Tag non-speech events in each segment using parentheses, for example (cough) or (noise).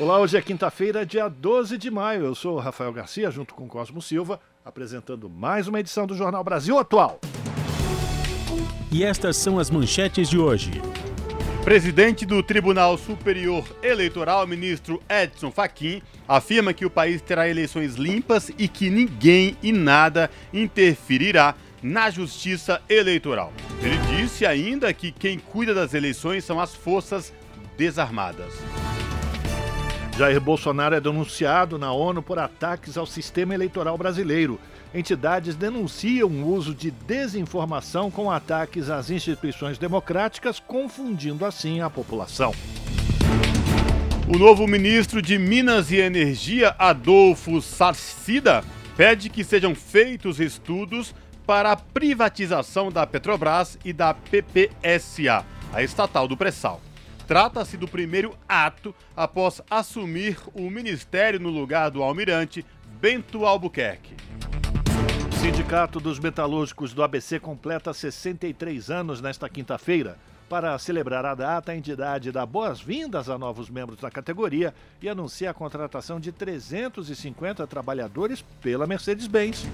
Olá, hoje é quinta-feira, dia 12 de maio. Eu sou o Rafael Garcia, junto com Cosmo Silva, apresentando mais uma edição do Jornal Brasil Atual. E estas são as manchetes de hoje. Presidente do Tribunal Superior Eleitoral, ministro Edson Fachin, afirma que o país terá eleições limpas e que ninguém e nada interferirá na justiça eleitoral. Ele disse ainda que quem cuida das eleições são as forças desarmadas. Jair Bolsonaro é denunciado na ONU por ataques ao sistema eleitoral brasileiro. Entidades denunciam o uso de desinformação com ataques às instituições democráticas, confundindo assim a população. O novo ministro de Minas e Energia, Adolfo Sarcida, pede que sejam feitos estudos para a privatização da Petrobras e da PPSA, a estatal do pré-sal. Trata-se do primeiro ato após assumir o ministério no lugar do almirante Bento Albuquerque. O Sindicato dos Metalúrgicos do ABC completa 63 anos nesta quinta-feira. Para celebrar a data, a entidade dá boas-vindas a novos membros da categoria e anuncia a contratação de 350 trabalhadores pela Mercedes-Benz.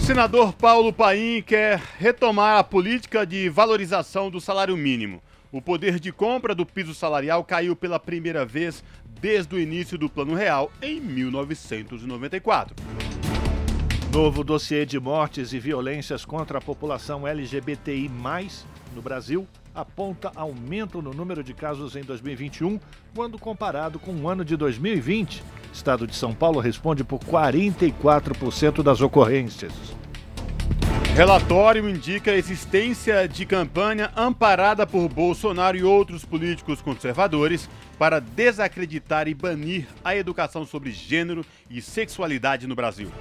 Senador Paulo Paim quer retomar a política de valorização do salário mínimo. O poder de compra do piso salarial caiu pela primeira vez desde o início do Plano Real em 1994. Novo dossiê de mortes e violências contra a população LGBTI, no Brasil, aponta aumento no número de casos em 2021, quando comparado com o ano de 2020. O estado de São Paulo responde por 44% das ocorrências. Relatório indica a existência de campanha amparada por Bolsonaro e outros políticos conservadores para desacreditar e banir a educação sobre gênero e sexualidade no Brasil.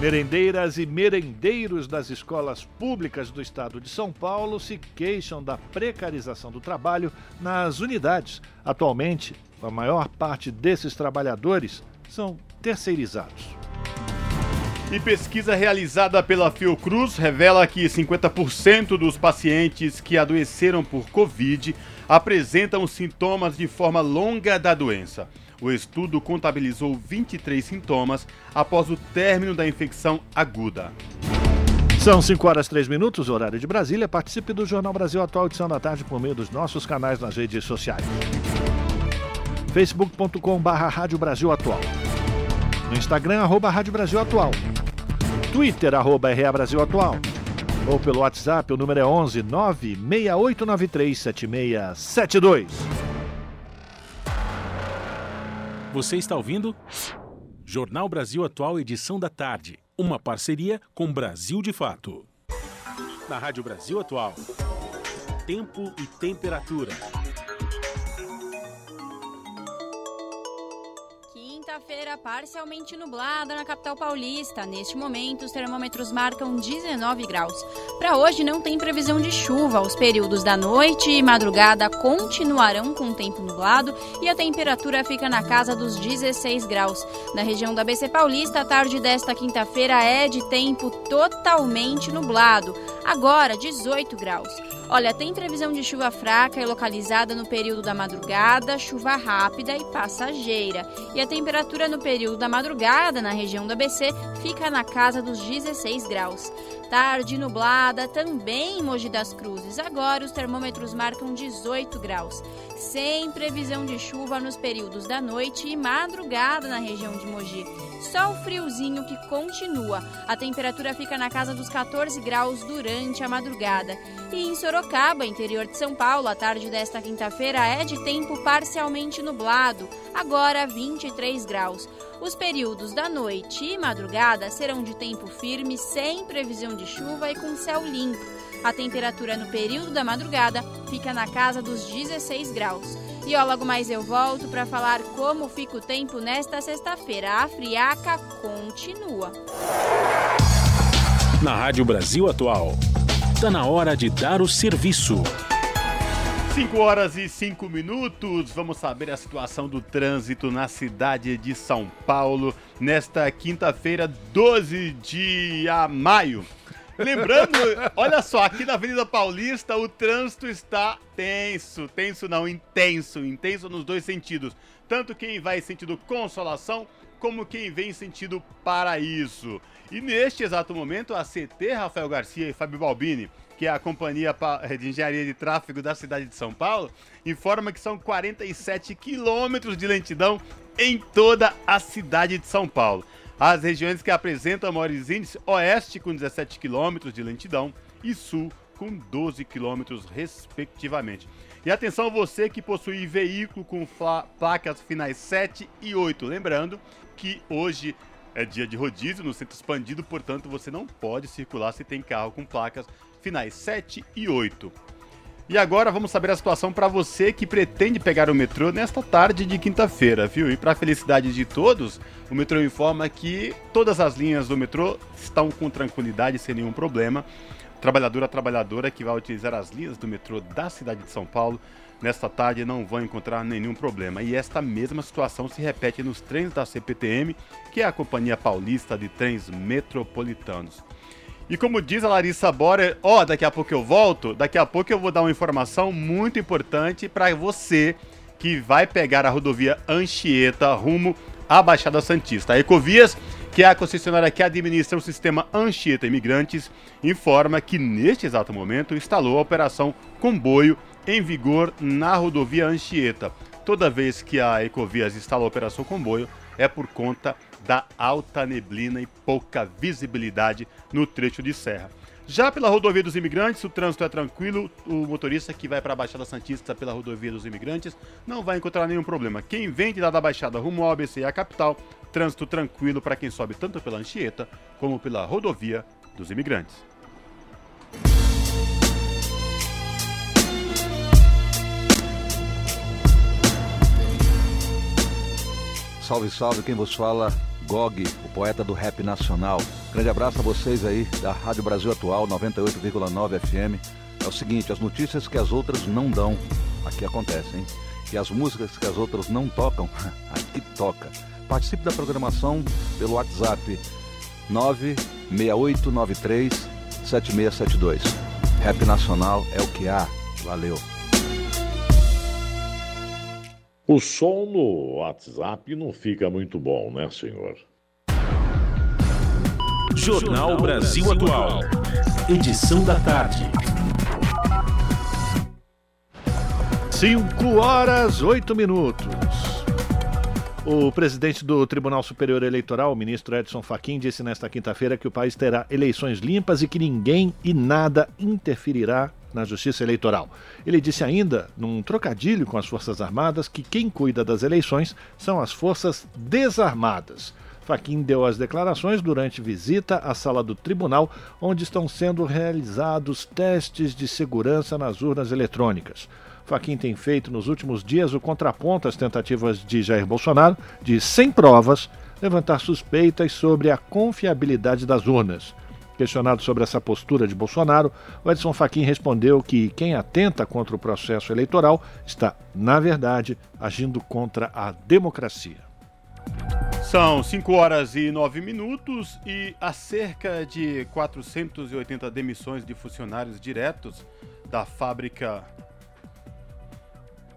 Merendeiras e merendeiros das escolas públicas do estado de São Paulo se queixam da precarização do trabalho nas unidades. Atualmente, a maior parte desses trabalhadores são terceirizados. E pesquisa realizada pela Fiocruz revela que 50% dos pacientes que adoeceram por Covid apresentam sintomas de forma longa da doença. O estudo contabilizou 23 sintomas após o término da infecção aguda. São 5 horas 3 minutos, horário de Brasília. Participe do Jornal Brasil Atual, edição da tarde, por meio dos nossos canais nas redes sociais. facebook.com.br Rádio Brasil Atual. No Instagram, arroba Rádio Brasil Atual. Twitter, arroba RA Brasil Atual. Ou pelo WhatsApp, o número é 11 96893 7672. Você está ouvindo? Jornal Brasil Atual, edição da tarde. Uma parceria com Brasil de Fato. Na Rádio Brasil Atual. Tempo e temperatura. Quinta-feira parcialmente nublada na capital paulista. Neste momento, os termômetros marcam 19 graus. Para hoje, não tem previsão de chuva. Os períodos da noite e madrugada continuarão com tempo nublado e a temperatura fica na casa dos 16 graus. Na região da BC Paulista, a tarde desta quinta-feira é de tempo totalmente nublado. Agora, 18 graus. Olha, tem previsão de chuva fraca e localizada no período da madrugada, chuva rápida e passageira. E a temperatura no período da madrugada na região da BC fica na casa dos 16 graus. Tarde nublada também em Mogi das Cruzes. Agora os termômetros marcam 18 graus. Sem previsão de chuva nos períodos da noite e madrugada na região de Mogi. Só o friozinho que continua. A temperatura fica na casa dos 14 graus durante a madrugada. E em Sorocaba, interior de São Paulo, a tarde desta quinta-feira é de tempo parcialmente nublado, agora 23 graus. Os períodos da noite e madrugada serão de tempo firme, sem previsão de chuva e com céu limpo. A temperatura no período da madrugada fica na casa dos 16 graus. E ó, logo mais eu volto para falar como fica o tempo nesta sexta-feira. A friaca continua. Na Rádio Brasil Atual, está na hora de dar o serviço. 5 horas e 5 minutos. Vamos saber a situação do trânsito na cidade de São Paulo nesta quinta-feira, 12 de maio. Lembrando, (laughs) olha só, aqui na Avenida Paulista o trânsito está tenso, tenso não, intenso, intenso nos dois sentidos. Tanto quem vai em sentido consolação, como quem vem em sentido paraíso. E neste exato momento, a CT Rafael Garcia e Fábio Balbini, que é a Companhia de Engenharia de Tráfego da cidade de São Paulo, informa que são 47 quilômetros de lentidão em toda a cidade de São Paulo. As regiões que apresentam maiores índices, oeste com 17 km de lentidão e sul com 12 km respectivamente. E atenção você que possui veículo com placas finais 7 e 8, lembrando que hoje é dia de rodízio no centro expandido, portanto você não pode circular se tem carro com placas finais 7 e 8. E agora vamos saber a situação para você que pretende pegar o metrô nesta tarde de quinta-feira, viu? E para felicidade de todos, o metrô informa que todas as linhas do metrô estão com tranquilidade, sem nenhum problema. Trabalhadora trabalhadora que vai utilizar as linhas do metrô da cidade de São Paulo nesta tarde não vão encontrar nenhum problema. E esta mesma situação se repete nos trens da CPTM, que é a Companhia Paulista de Trens Metropolitanos. E como diz a Larissa Borer, ó, oh, daqui a pouco eu volto, daqui a pouco eu vou dar uma informação muito importante para você que vai pegar a rodovia Anchieta rumo à Baixada Santista. A Ecovias, que é a concessionária que administra o sistema Anchieta Imigrantes, informa que neste exato momento instalou a operação Comboio em vigor na rodovia Anchieta. Toda vez que a Ecovias instala a operação Comboio, é por conta da alta neblina e pouca visibilidade no trecho de serra. Já pela rodovia dos imigrantes, o trânsito é tranquilo. O motorista que vai para a Baixada Santista pela rodovia dos imigrantes não vai encontrar nenhum problema. Quem vem de lá da Baixada rumo ao ABC e à capital, trânsito tranquilo para quem sobe tanto pela Anchieta como pela rodovia dos imigrantes. Salve, salve, quem vos fala Gog, o poeta do rap nacional. Grande abraço a vocês aí da Rádio Brasil Atual 98,9 FM. É o seguinte, as notícias que as outras não dão, aqui acontecem? E as músicas que as outras não tocam, (laughs) aqui toca. Participe da programação pelo WhatsApp 96893 7672. Rap Nacional é o que há. Valeu. O som no WhatsApp não fica muito bom, né, senhor? Jornal Brasil Atual. Edição da tarde. 5 horas 8 minutos. O presidente do Tribunal Superior Eleitoral, o ministro Edson Fachin, disse nesta quinta-feira que o país terá eleições limpas e que ninguém e nada interferirá na Justiça Eleitoral. Ele disse ainda, num trocadilho com as Forças Armadas, que quem cuida das eleições são as Forças Desarmadas. Faquim deu as declarações durante visita à sala do tribunal, onde estão sendo realizados testes de segurança nas urnas eletrônicas. Faquim tem feito nos últimos dias o contraponto às tentativas de Jair Bolsonaro de, sem provas, levantar suspeitas sobre a confiabilidade das urnas. Questionado sobre essa postura de Bolsonaro, o Edson Fachin respondeu que quem atenta contra o processo eleitoral está, na verdade, agindo contra a democracia. São 5 horas e 9 minutos e há cerca de 480 demissões de funcionários diretos da fábrica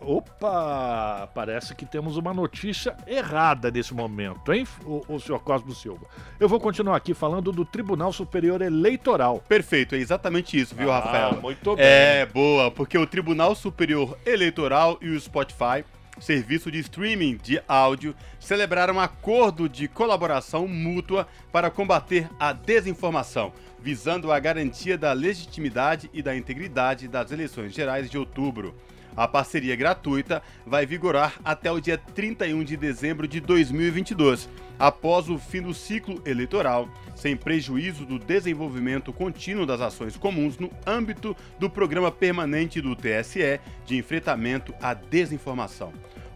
Opa! Parece que temos uma notícia errada nesse momento, hein, o, o senhor Cosmo Silva? Eu vou continuar aqui falando do Tribunal Superior Eleitoral. Perfeito, é exatamente isso, viu, ah, Rafael? Muito bem. É, boa, porque o Tribunal Superior Eleitoral e o Spotify serviço de streaming de áudio, celebraram um acordo de colaboração mútua para combater a desinformação, visando a garantia da legitimidade e da integridade das eleições gerais de outubro. A parceria gratuita vai vigorar até o dia 31 de dezembro de 2022, após o fim do ciclo eleitoral, sem prejuízo do desenvolvimento contínuo das ações comuns no âmbito do programa permanente do TSE de enfrentamento à desinformação.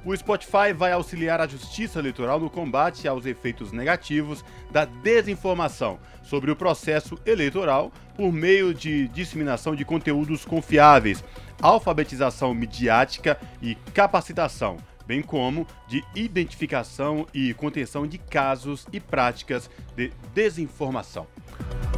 O Spotify vai auxiliar a Justiça Eleitoral no combate aos efeitos negativos da desinformação sobre o processo eleitoral por meio de disseminação de conteúdos confiáveis, alfabetização midiática e capacitação, bem como de identificação e contenção de casos e práticas de desinformação.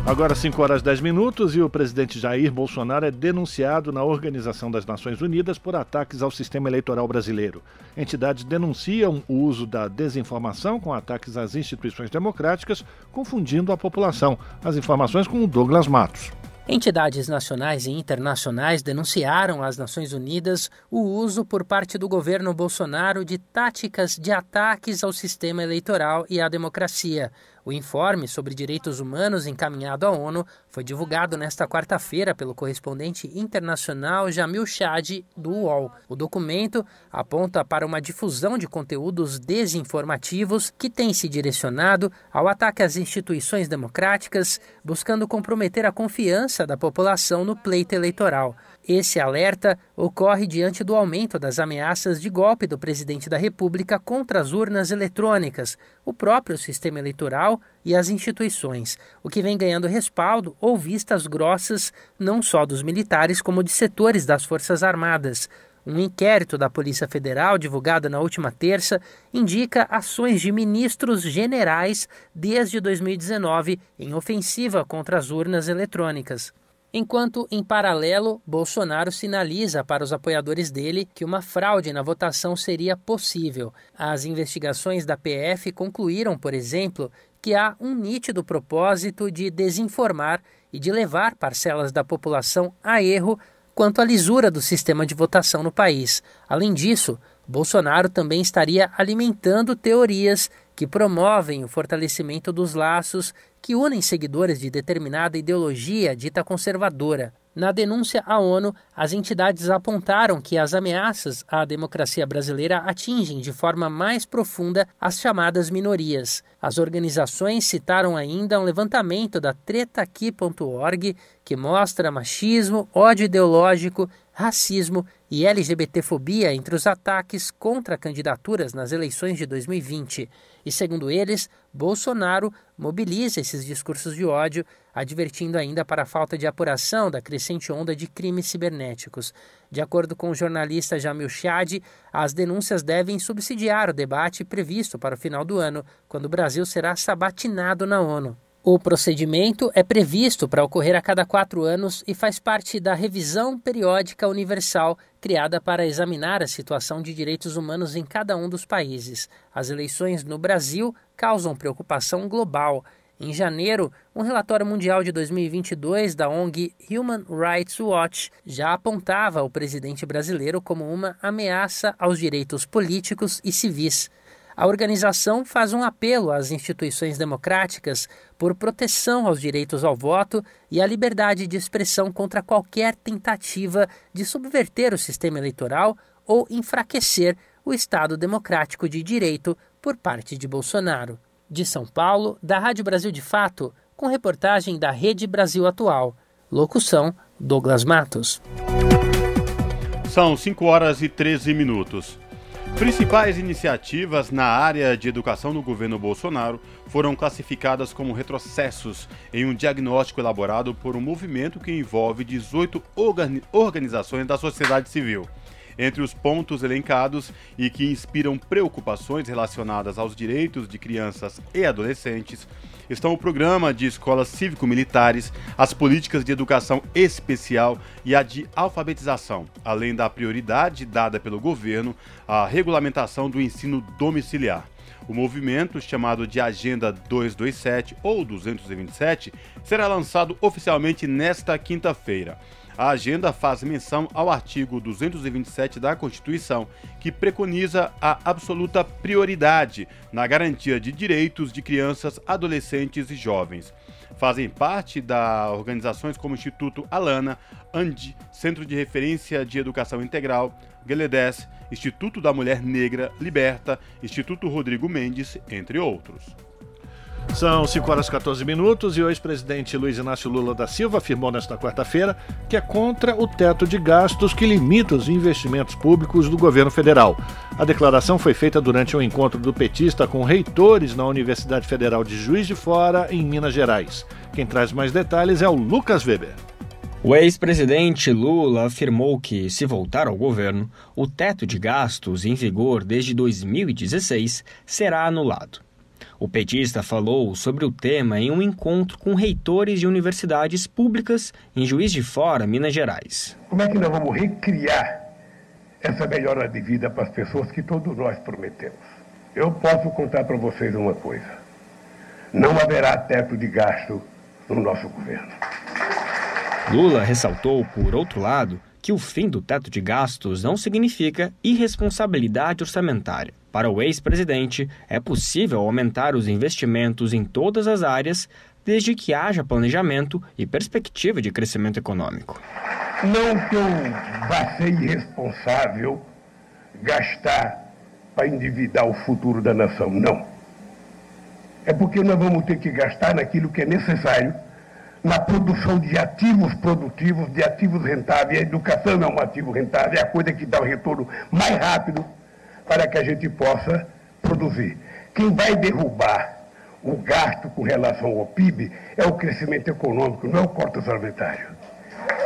Agora 5 horas 10 minutos e o presidente Jair Bolsonaro é denunciado na Organização das Nações Unidas por ataques ao sistema eleitoral brasileiro. Entidades denunciam o uso da desinformação com ataques às instituições democráticas, confundindo a população. As informações com o Douglas Matos. Entidades nacionais e internacionais denunciaram às Nações Unidas o uso por parte do governo Bolsonaro de táticas de ataques ao sistema eleitoral e à democracia. O informe sobre direitos humanos encaminhado à ONU foi divulgado nesta quarta-feira pelo correspondente internacional Jamil Chad, do UOL. O documento aponta para uma difusão de conteúdos desinformativos que tem se direcionado ao ataque às instituições democráticas, buscando comprometer a confiança da população no pleito eleitoral. Esse alerta ocorre diante do aumento das ameaças de golpe do presidente da República contra as urnas eletrônicas, o próprio sistema eleitoral e as instituições, o que vem ganhando respaldo ou vistas grossas não só dos militares, como de setores das Forças Armadas. Um inquérito da Polícia Federal, divulgado na última terça, indica ações de ministros generais desde 2019 em ofensiva contra as urnas eletrônicas. Enquanto, em paralelo, Bolsonaro sinaliza para os apoiadores dele que uma fraude na votação seria possível. As investigações da PF concluíram, por exemplo, que há um nítido propósito de desinformar e de levar parcelas da população a erro quanto à lisura do sistema de votação no país. Além disso, Bolsonaro também estaria alimentando teorias que promovem o fortalecimento dos laços que unem seguidores de determinada ideologia dita conservadora. Na denúncia à ONU, as entidades apontaram que as ameaças à democracia brasileira atingem de forma mais profunda as chamadas minorias. As organizações citaram ainda um levantamento da tretaaqui.org que mostra machismo, ódio ideológico, racismo e LGBTfobia entre os ataques contra candidaturas nas eleições de 2020. E segundo eles, Bolsonaro mobiliza esses discursos de ódio, advertindo ainda para a falta de apuração da crescente onda de crimes cibernéticos. De acordo com o jornalista Jamil Chad, as denúncias devem subsidiar o debate previsto para o final do ano, quando o Brasil será sabatinado na ONU. O procedimento é previsto para ocorrer a cada quatro anos e faz parte da revisão periódica universal criada para examinar a situação de direitos humanos em cada um dos países. As eleições no Brasil causam preocupação global. Em janeiro, um relatório mundial de 2022 da ONG Human Rights Watch já apontava o presidente brasileiro como uma ameaça aos direitos políticos e civis. A organização faz um apelo às instituições democráticas por proteção aos direitos ao voto e à liberdade de expressão contra qualquer tentativa de subverter o sistema eleitoral ou enfraquecer o Estado democrático de direito por parte de Bolsonaro. De São Paulo, da Rádio Brasil de Fato, com reportagem da Rede Brasil Atual. Locução: Douglas Matos. São 5 horas e 13 minutos. Principais iniciativas na área de educação no governo Bolsonaro foram classificadas como retrocessos em um diagnóstico elaborado por um movimento que envolve 18 organizações da sociedade civil. Entre os pontos elencados e que inspiram preocupações relacionadas aos direitos de crianças e adolescentes estão o programa de escolas cívico-militares, as políticas de educação especial e a de alfabetização, além da prioridade dada pelo governo à regulamentação do ensino domiciliar. O movimento, chamado de Agenda 227 ou 227, será lançado oficialmente nesta quinta-feira. A agenda faz menção ao artigo 227 da Constituição, que preconiza a absoluta prioridade na garantia de direitos de crianças, adolescentes e jovens. Fazem parte da organizações como Instituto Alana, ANDI, Centro de Referência de Educação Integral, Geledes, Instituto da Mulher Negra, Liberta, Instituto Rodrigo Mendes, entre outros. São 5 horas e 14 minutos e o ex-presidente Luiz Inácio Lula da Silva afirmou nesta quarta-feira que é contra o teto de gastos que limita os investimentos públicos do governo federal. A declaração foi feita durante um encontro do petista com reitores na Universidade Federal de Juiz de Fora, em Minas Gerais. Quem traz mais detalhes é o Lucas Weber. O ex-presidente Lula afirmou que, se voltar ao governo, o teto de gastos em vigor desde 2016 será anulado. O petista falou sobre o tema em um encontro com reitores de universidades públicas em Juiz de Fora, Minas Gerais. Como é que nós vamos recriar essa melhora de vida para as pessoas que todos nós prometemos? Eu posso contar para vocês uma coisa: não haverá teto de gasto no nosso governo. Lula ressaltou, por outro lado, que o fim do teto de gastos não significa irresponsabilidade orçamentária. Para o ex-presidente, é possível aumentar os investimentos em todas as áreas, desde que haja planejamento e perspectiva de crescimento econômico. Não que eu vá ser irresponsável gastar para endividar o futuro da nação, não. É porque nós vamos ter que gastar naquilo que é necessário na produção de ativos produtivos, de ativos rentáveis. A educação é um ativo rentável, é a coisa que dá o retorno mais rápido para que a gente possa produzir. Quem vai derrubar o gasto com relação ao PIB é o crescimento econômico, não é o corte orçamentário.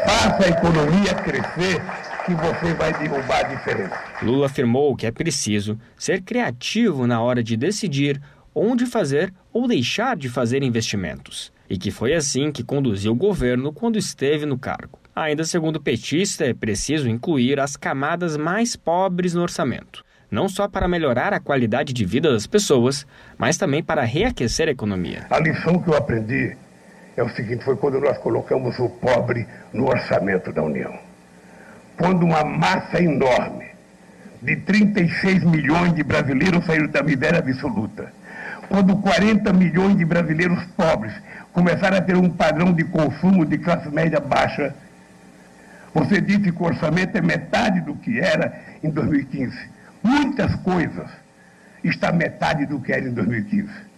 Faça a economia crescer que você vai derrubar a diferença. Lula afirmou que é preciso ser criativo na hora de decidir onde fazer ou deixar de fazer investimentos. E que foi assim que conduziu o governo quando esteve no cargo. Ainda segundo o petista, é preciso incluir as camadas mais pobres no orçamento não só para melhorar a qualidade de vida das pessoas, mas também para reaquecer a economia. A lição que eu aprendi é o seguinte: foi quando nós colocamos o pobre no orçamento da União. Quando uma massa enorme de 36 milhões de brasileiros saíram da miséria absoluta. Quando 40 milhões de brasileiros pobres começaram a ter um padrão de consumo de classe média baixa, você disse que o orçamento é metade do que era em 2015 muitas coisas, está metade do que era em 2015.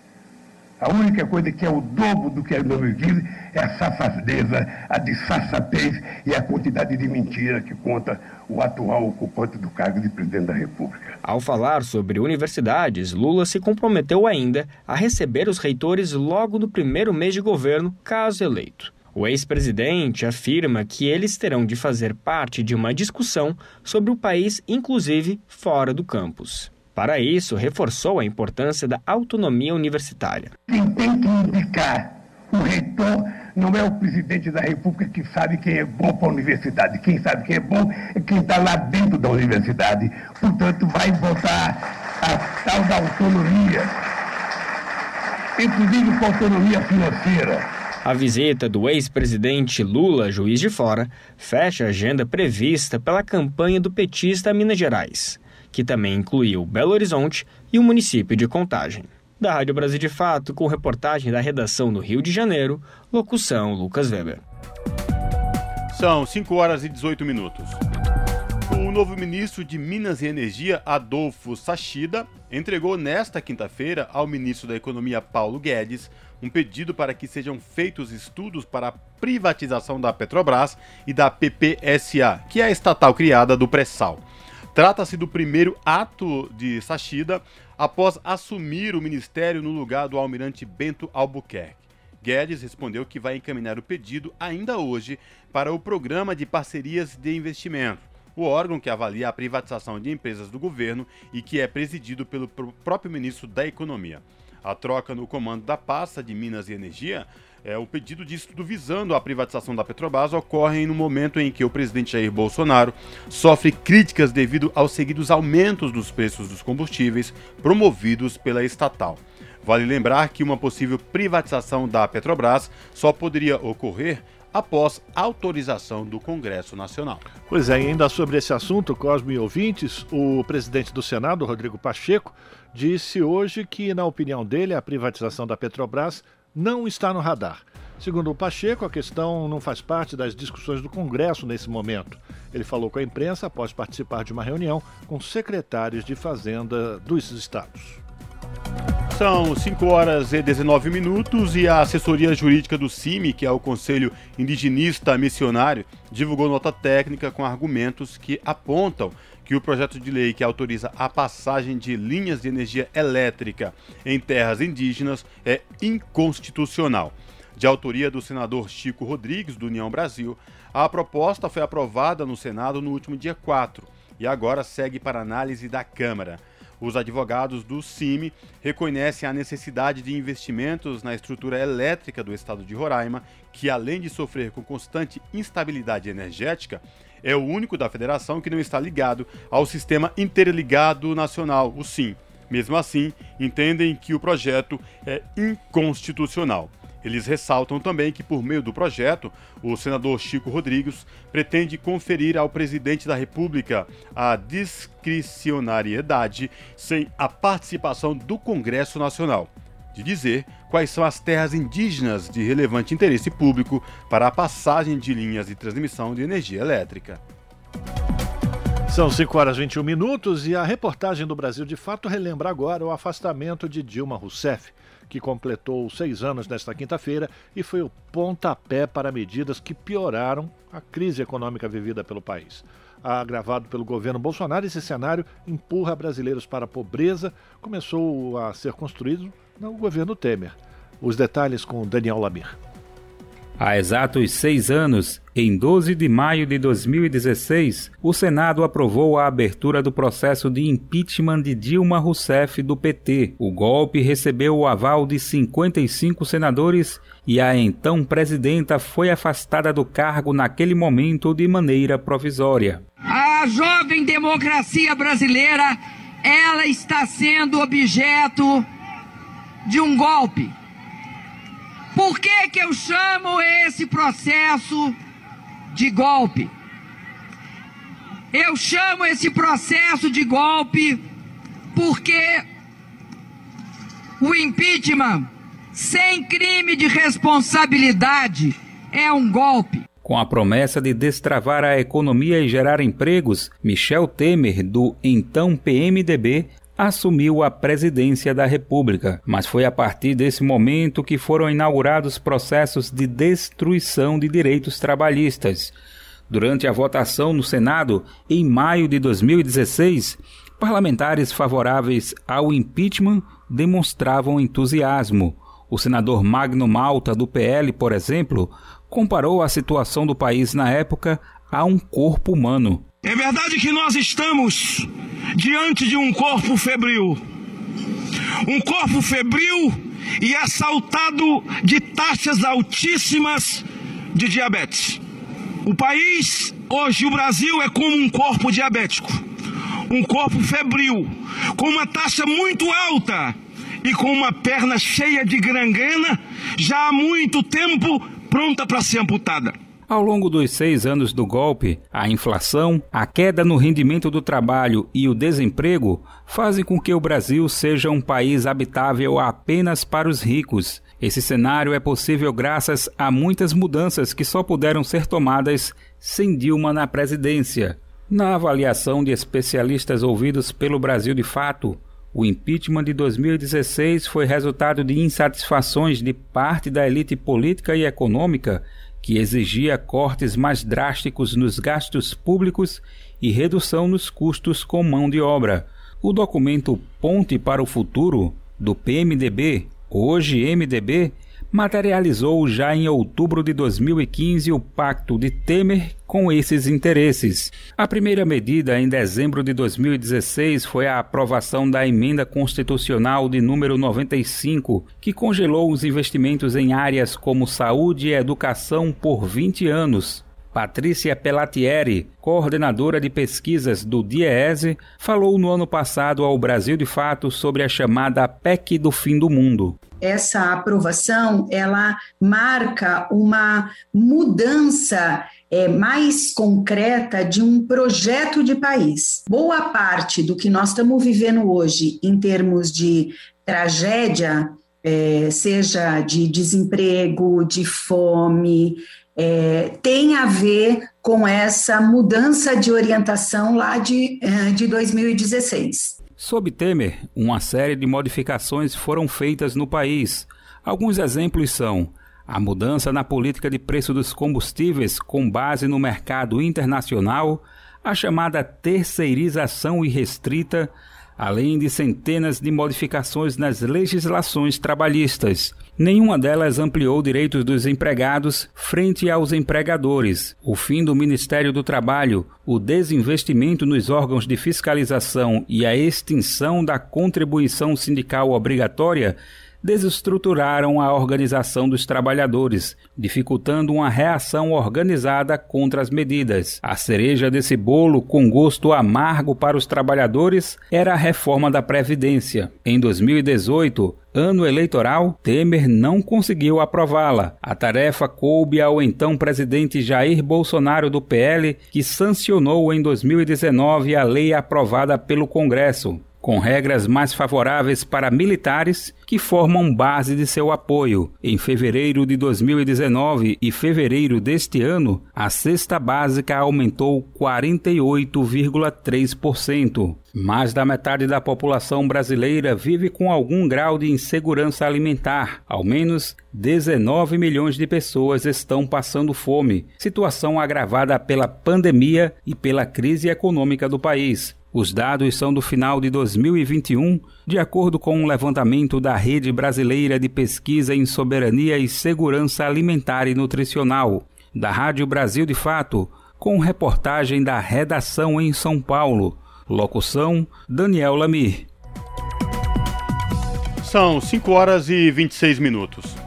A única coisa que é o dobro do que era em 2015 é a safadeza, a disfarçatez e a quantidade de mentira que conta o atual ocupante do cargo de presidente da República. Ao falar sobre universidades, Lula se comprometeu ainda a receber os reitores logo no primeiro mês de governo, caso eleito. O ex-presidente afirma que eles terão de fazer parte de uma discussão sobre o país, inclusive fora do campus. Para isso, reforçou a importância da autonomia universitária. Quem tem que indicar o reitor não é o presidente da República que sabe quem é bom para a universidade. Quem sabe quem é bom é quem está lá dentro da universidade. Portanto, vai voltar a tal da autonomia, inclusive com autonomia financeira. A visita do ex-presidente Lula, juiz de fora, fecha a agenda prevista pela campanha do petista a Minas Gerais, que também incluiu Belo Horizonte e o município de Contagem. Da Rádio Brasil de Fato, com reportagem da redação do Rio de Janeiro, locução Lucas Weber. São 5 horas e 18 minutos. O novo ministro de Minas e Energia, Adolfo Sachida, entregou nesta quinta-feira ao ministro da Economia, Paulo Guedes, um pedido para que sejam feitos estudos para a privatização da Petrobras e da PPSA, que é a estatal criada do pré-sal. Trata-se do primeiro ato de Sachida após assumir o ministério no lugar do almirante Bento Albuquerque. Guedes respondeu que vai encaminhar o pedido ainda hoje para o Programa de Parcerias de Investimento, o órgão que avalia a privatização de empresas do governo e que é presidido pelo próprio ministro da Economia. A troca no comando da pasta de Minas e Energia é, o pedido de estudo visando a privatização da Petrobras ocorre no momento em que o presidente Jair Bolsonaro sofre críticas devido aos seguidos aumentos dos preços dos combustíveis promovidos pela estatal. Vale lembrar que uma possível privatização da Petrobras só poderia ocorrer após autorização do Congresso Nacional. Pois é, ainda sobre esse assunto, Cosme e ouvintes, o presidente do Senado, Rodrigo Pacheco, disse hoje que, na opinião dele, a privatização da Petrobras não está no radar. Segundo o Pacheco, a questão não faz parte das discussões do Congresso nesse momento. Ele falou com a imprensa após participar de uma reunião com secretários de Fazenda dos estados. São 5 horas e 19 minutos e a assessoria jurídica do CIMI, que é o Conselho Indigenista Missionário, divulgou nota técnica com argumentos que apontam que o projeto de lei que autoriza a passagem de linhas de energia elétrica em terras indígenas é inconstitucional. De autoria do senador Chico Rodrigues, do União Brasil, a proposta foi aprovada no Senado no último dia 4 e agora segue para análise da Câmara. Os advogados do CIMI reconhecem a necessidade de investimentos na estrutura elétrica do estado de Roraima, que além de sofrer com constante instabilidade energética, é o único da federação que não está ligado ao Sistema Interligado Nacional, o SIM. Mesmo assim, entendem que o projeto é inconstitucional. Eles ressaltam também que, por meio do projeto, o senador Chico Rodrigues pretende conferir ao presidente da República a discricionariedade sem a participação do Congresso Nacional, de dizer quais são as terras indígenas de relevante interesse público para a passagem de linhas de transmissão de energia elétrica. São 5 horas e 21 minutos e a reportagem do Brasil de Fato relembra agora o afastamento de Dilma Rousseff que completou seis anos nesta quinta-feira e foi o pontapé para medidas que pioraram a crise econômica vivida pelo país. Agravado pelo governo Bolsonaro, esse cenário empurra brasileiros para a pobreza, começou a ser construído no governo Temer. Os detalhes com Daniel Lamir. Há exatos seis anos, em 12 de maio de 2016, o Senado aprovou a abertura do processo de impeachment de Dilma Rousseff do PT. O golpe recebeu o aval de 55 senadores e a então presidenta foi afastada do cargo naquele momento de maneira provisória. A jovem democracia brasileira, ela está sendo objeto de um golpe por que, que eu chamo esse processo de golpe? Eu chamo esse processo de golpe porque o impeachment sem crime de responsabilidade é um golpe. Com a promessa de destravar a economia e gerar empregos, Michel Temer, do então PMDB, assumiu a presidência da República, mas foi a partir desse momento que foram inaugurados processos de destruição de direitos trabalhistas. Durante a votação no Senado, em maio de 2016, parlamentares favoráveis ao impeachment demonstravam entusiasmo. O senador Magno Malta, do PL, por exemplo, comparou a situação do país na época a um corpo humano. É verdade que nós estamos diante de um corpo febril. Um corpo febril e assaltado de taxas altíssimas de diabetes. O país, hoje o Brasil, é como um corpo diabético. Um corpo febril, com uma taxa muito alta e com uma perna cheia de gangrena, já há muito tempo pronta para ser amputada. Ao longo dos seis anos do golpe, a inflação, a queda no rendimento do trabalho e o desemprego fazem com que o Brasil seja um país habitável apenas para os ricos. Esse cenário é possível graças a muitas mudanças que só puderam ser tomadas sem Dilma na presidência. Na avaliação de especialistas ouvidos pelo Brasil de Fato, o impeachment de 2016 foi resultado de insatisfações de parte da elite política e econômica que exigia cortes mais drásticos nos gastos públicos e redução nos custos com mão de obra. O documento Ponte para o Futuro, do PMDB, hoje MDB, materializou já em outubro de 2015 o pacto de Temer com esses interesses. A primeira medida, em dezembro de 2016, foi a aprovação da emenda constitucional de número 95, que congelou os investimentos em áreas como saúde e educação por 20 anos. Patrícia Pelatieri, coordenadora de pesquisas do DIEESE, falou no ano passado ao Brasil de Fato sobre a chamada PEC do fim do mundo. Essa aprovação ela marca uma mudança é, mais concreta de um projeto de país. Boa parte do que nós estamos vivendo hoje em termos de tragédia, é, seja de desemprego, de fome, é, tem a ver com essa mudança de orientação lá de, é, de 2016. Sob Temer, uma série de modificações foram feitas no país. Alguns exemplos são a mudança na política de preço dos combustíveis com base no mercado internacional, a chamada terceirização irrestrita, além de centenas de modificações nas legislações trabalhistas. Nenhuma delas ampliou direitos dos empregados frente aos empregadores, o fim do Ministério do Trabalho, o desinvestimento nos órgãos de fiscalização e a extinção da contribuição sindical obrigatória desestruturaram a organização dos trabalhadores, dificultando uma reação organizada contra as medidas. A cereja desse bolo, com gosto amargo para os trabalhadores, era a reforma da Previdência. Em 2018, ano eleitoral, Temer não conseguiu aprová-la. A tarefa coube ao então presidente Jair Bolsonaro do PL, que sancionou em 2019 a lei aprovada pelo Congresso com regras mais favoráveis para militares que formam base de seu apoio. Em fevereiro de 2019 e fevereiro deste ano, a cesta básica aumentou 48,3%. Mais da metade da população brasileira vive com algum grau de insegurança alimentar. Ao menos 19 milhões de pessoas estão passando fome, situação agravada pela pandemia e pela crise econômica do país. Os dados são do final de 2021, de acordo com um levantamento da Rede Brasileira de Pesquisa em Soberania e Segurança Alimentar e Nutricional, da Rádio Brasil de Fato, com reportagem da redação em São Paulo. Locução: Daniel Lamir. São 5 horas e 26 minutos.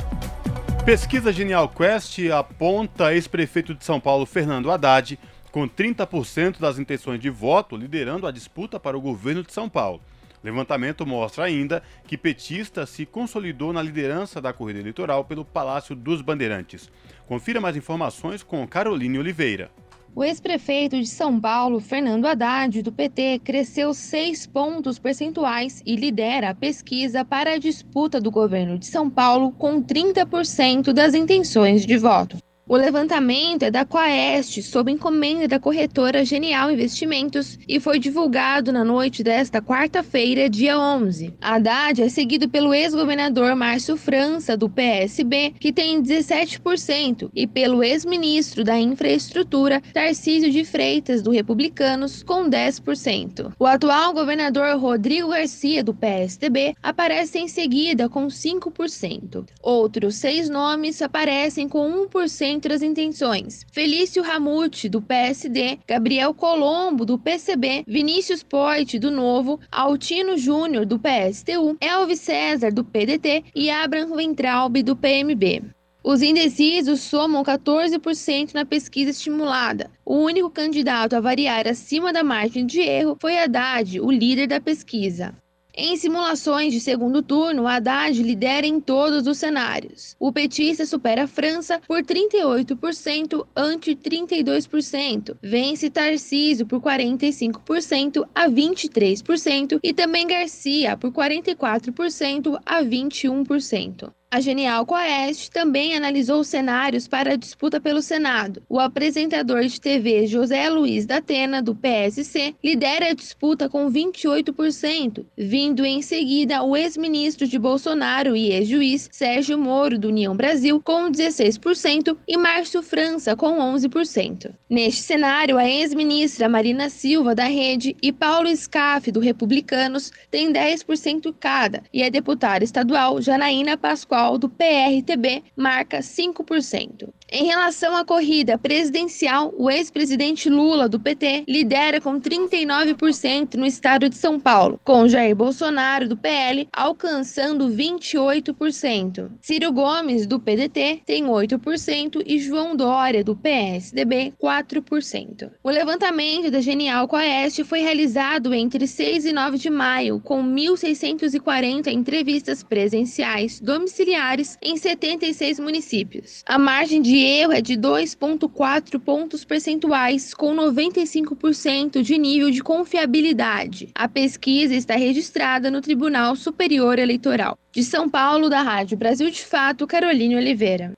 Pesquisa Genial Quest aponta ex-prefeito de São Paulo, Fernando Haddad, com 30% das intenções de voto liderando a disputa para o governo de São Paulo. Levantamento mostra ainda que petista se consolidou na liderança da corrida eleitoral pelo Palácio dos Bandeirantes. Confira mais informações com Caroline Oliveira. O ex-prefeito de São Paulo, Fernando Haddad, do PT, cresceu seis pontos percentuais e lidera a pesquisa para a disputa do governo de São Paulo com 30% das intenções de voto. O levantamento é da Quaest, sob encomenda da corretora Genial Investimentos, e foi divulgado na noite desta quarta-feira, dia 11. Haddad é seguido pelo ex-governador Márcio França, do PSB, que tem 17%, e pelo ex-ministro da Infraestrutura, Tarcísio de Freitas, do Republicanos, com 10%. O atual governador Rodrigo Garcia, do PSDB, aparece em seguida com 5%. Outros seis nomes aparecem com 1% entre as intenções. Felício Ramute, do PSD, Gabriel Colombo, do PCB, Vinícius Poit, do Novo, Altino Júnior, do PSTU, Elvis César, do PDT e Abraham Ventralbe, do PMB. Os indecisos somam 14% na pesquisa estimulada. O único candidato a variar acima da margem de erro foi Haddad, o líder da pesquisa. Em simulações de segundo turno, Haddad lidera em todos os cenários. O petista supera a França por 38% ante 32%, vence Tarcísio por 45% a 23% e também Garcia por 44% a 21%. A Genial Quest também analisou cenários para a disputa pelo Senado. O apresentador de TV José Luiz da Atena, do PSC, lidera a disputa com 28%, vindo em seguida o ex-ministro de Bolsonaro e ex-juiz Sérgio Moro, do União Brasil, com 16% e Márcio França, com 11%. Neste cenário, a ex-ministra Marina Silva, da Rede, e Paulo Scaff, do Republicanos, têm 10% cada, e a deputada estadual Janaína Pascoal do PRTB marca 5%. Em relação à corrida presidencial, o ex-presidente Lula, do PT, lidera com 39% no estado de São Paulo, com Jair Bolsonaro, do PL, alcançando 28%. Ciro Gomes, do PDT, tem 8% e João Dória, do PSDB, 4%. O levantamento da Genial Coeste foi realizado entre 6 e 9 de maio, com 1.640 entrevistas presenciais domiciliares em 76 municípios. A margem de erro é de 2,4 pontos percentuais, com 95% de nível de confiabilidade. A pesquisa está registrada no Tribunal Superior Eleitoral. De São Paulo, da Rádio Brasil de Fato, Caroline Oliveira.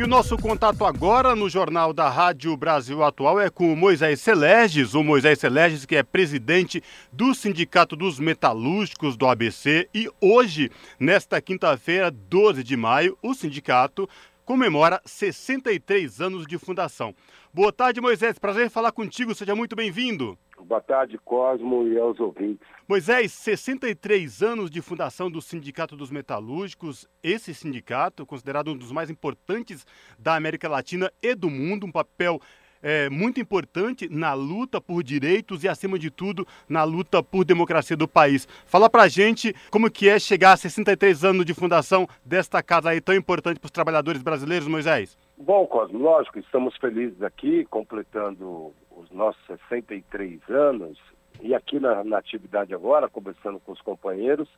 E o nosso contato agora no Jornal da Rádio Brasil Atual é com o Moisés Celestes, o Moisés Celestes que é presidente do Sindicato dos Metalúrgicos do ABC e hoje, nesta quinta-feira, 12 de maio, o sindicato comemora 63 anos de fundação. Boa tarde, Moisés. Prazer em falar contigo. Seja muito bem-vindo. Boa tarde, Cosmo e aos ouvintes. Moisés, 63 anos de fundação do Sindicato dos Metalúrgicos. Esse sindicato, considerado um dos mais importantes da América Latina e do mundo, um papel é, muito importante na luta por direitos e, acima de tudo, na luta por democracia do país. Fala pra gente como que é chegar a 63 anos de fundação desta casa aí tão importante para os trabalhadores brasileiros, Moisés. Bom, Cosmo, lógico, estamos felizes aqui, completando os nossos 63 anos, e aqui na, na atividade agora, conversando com os companheiros,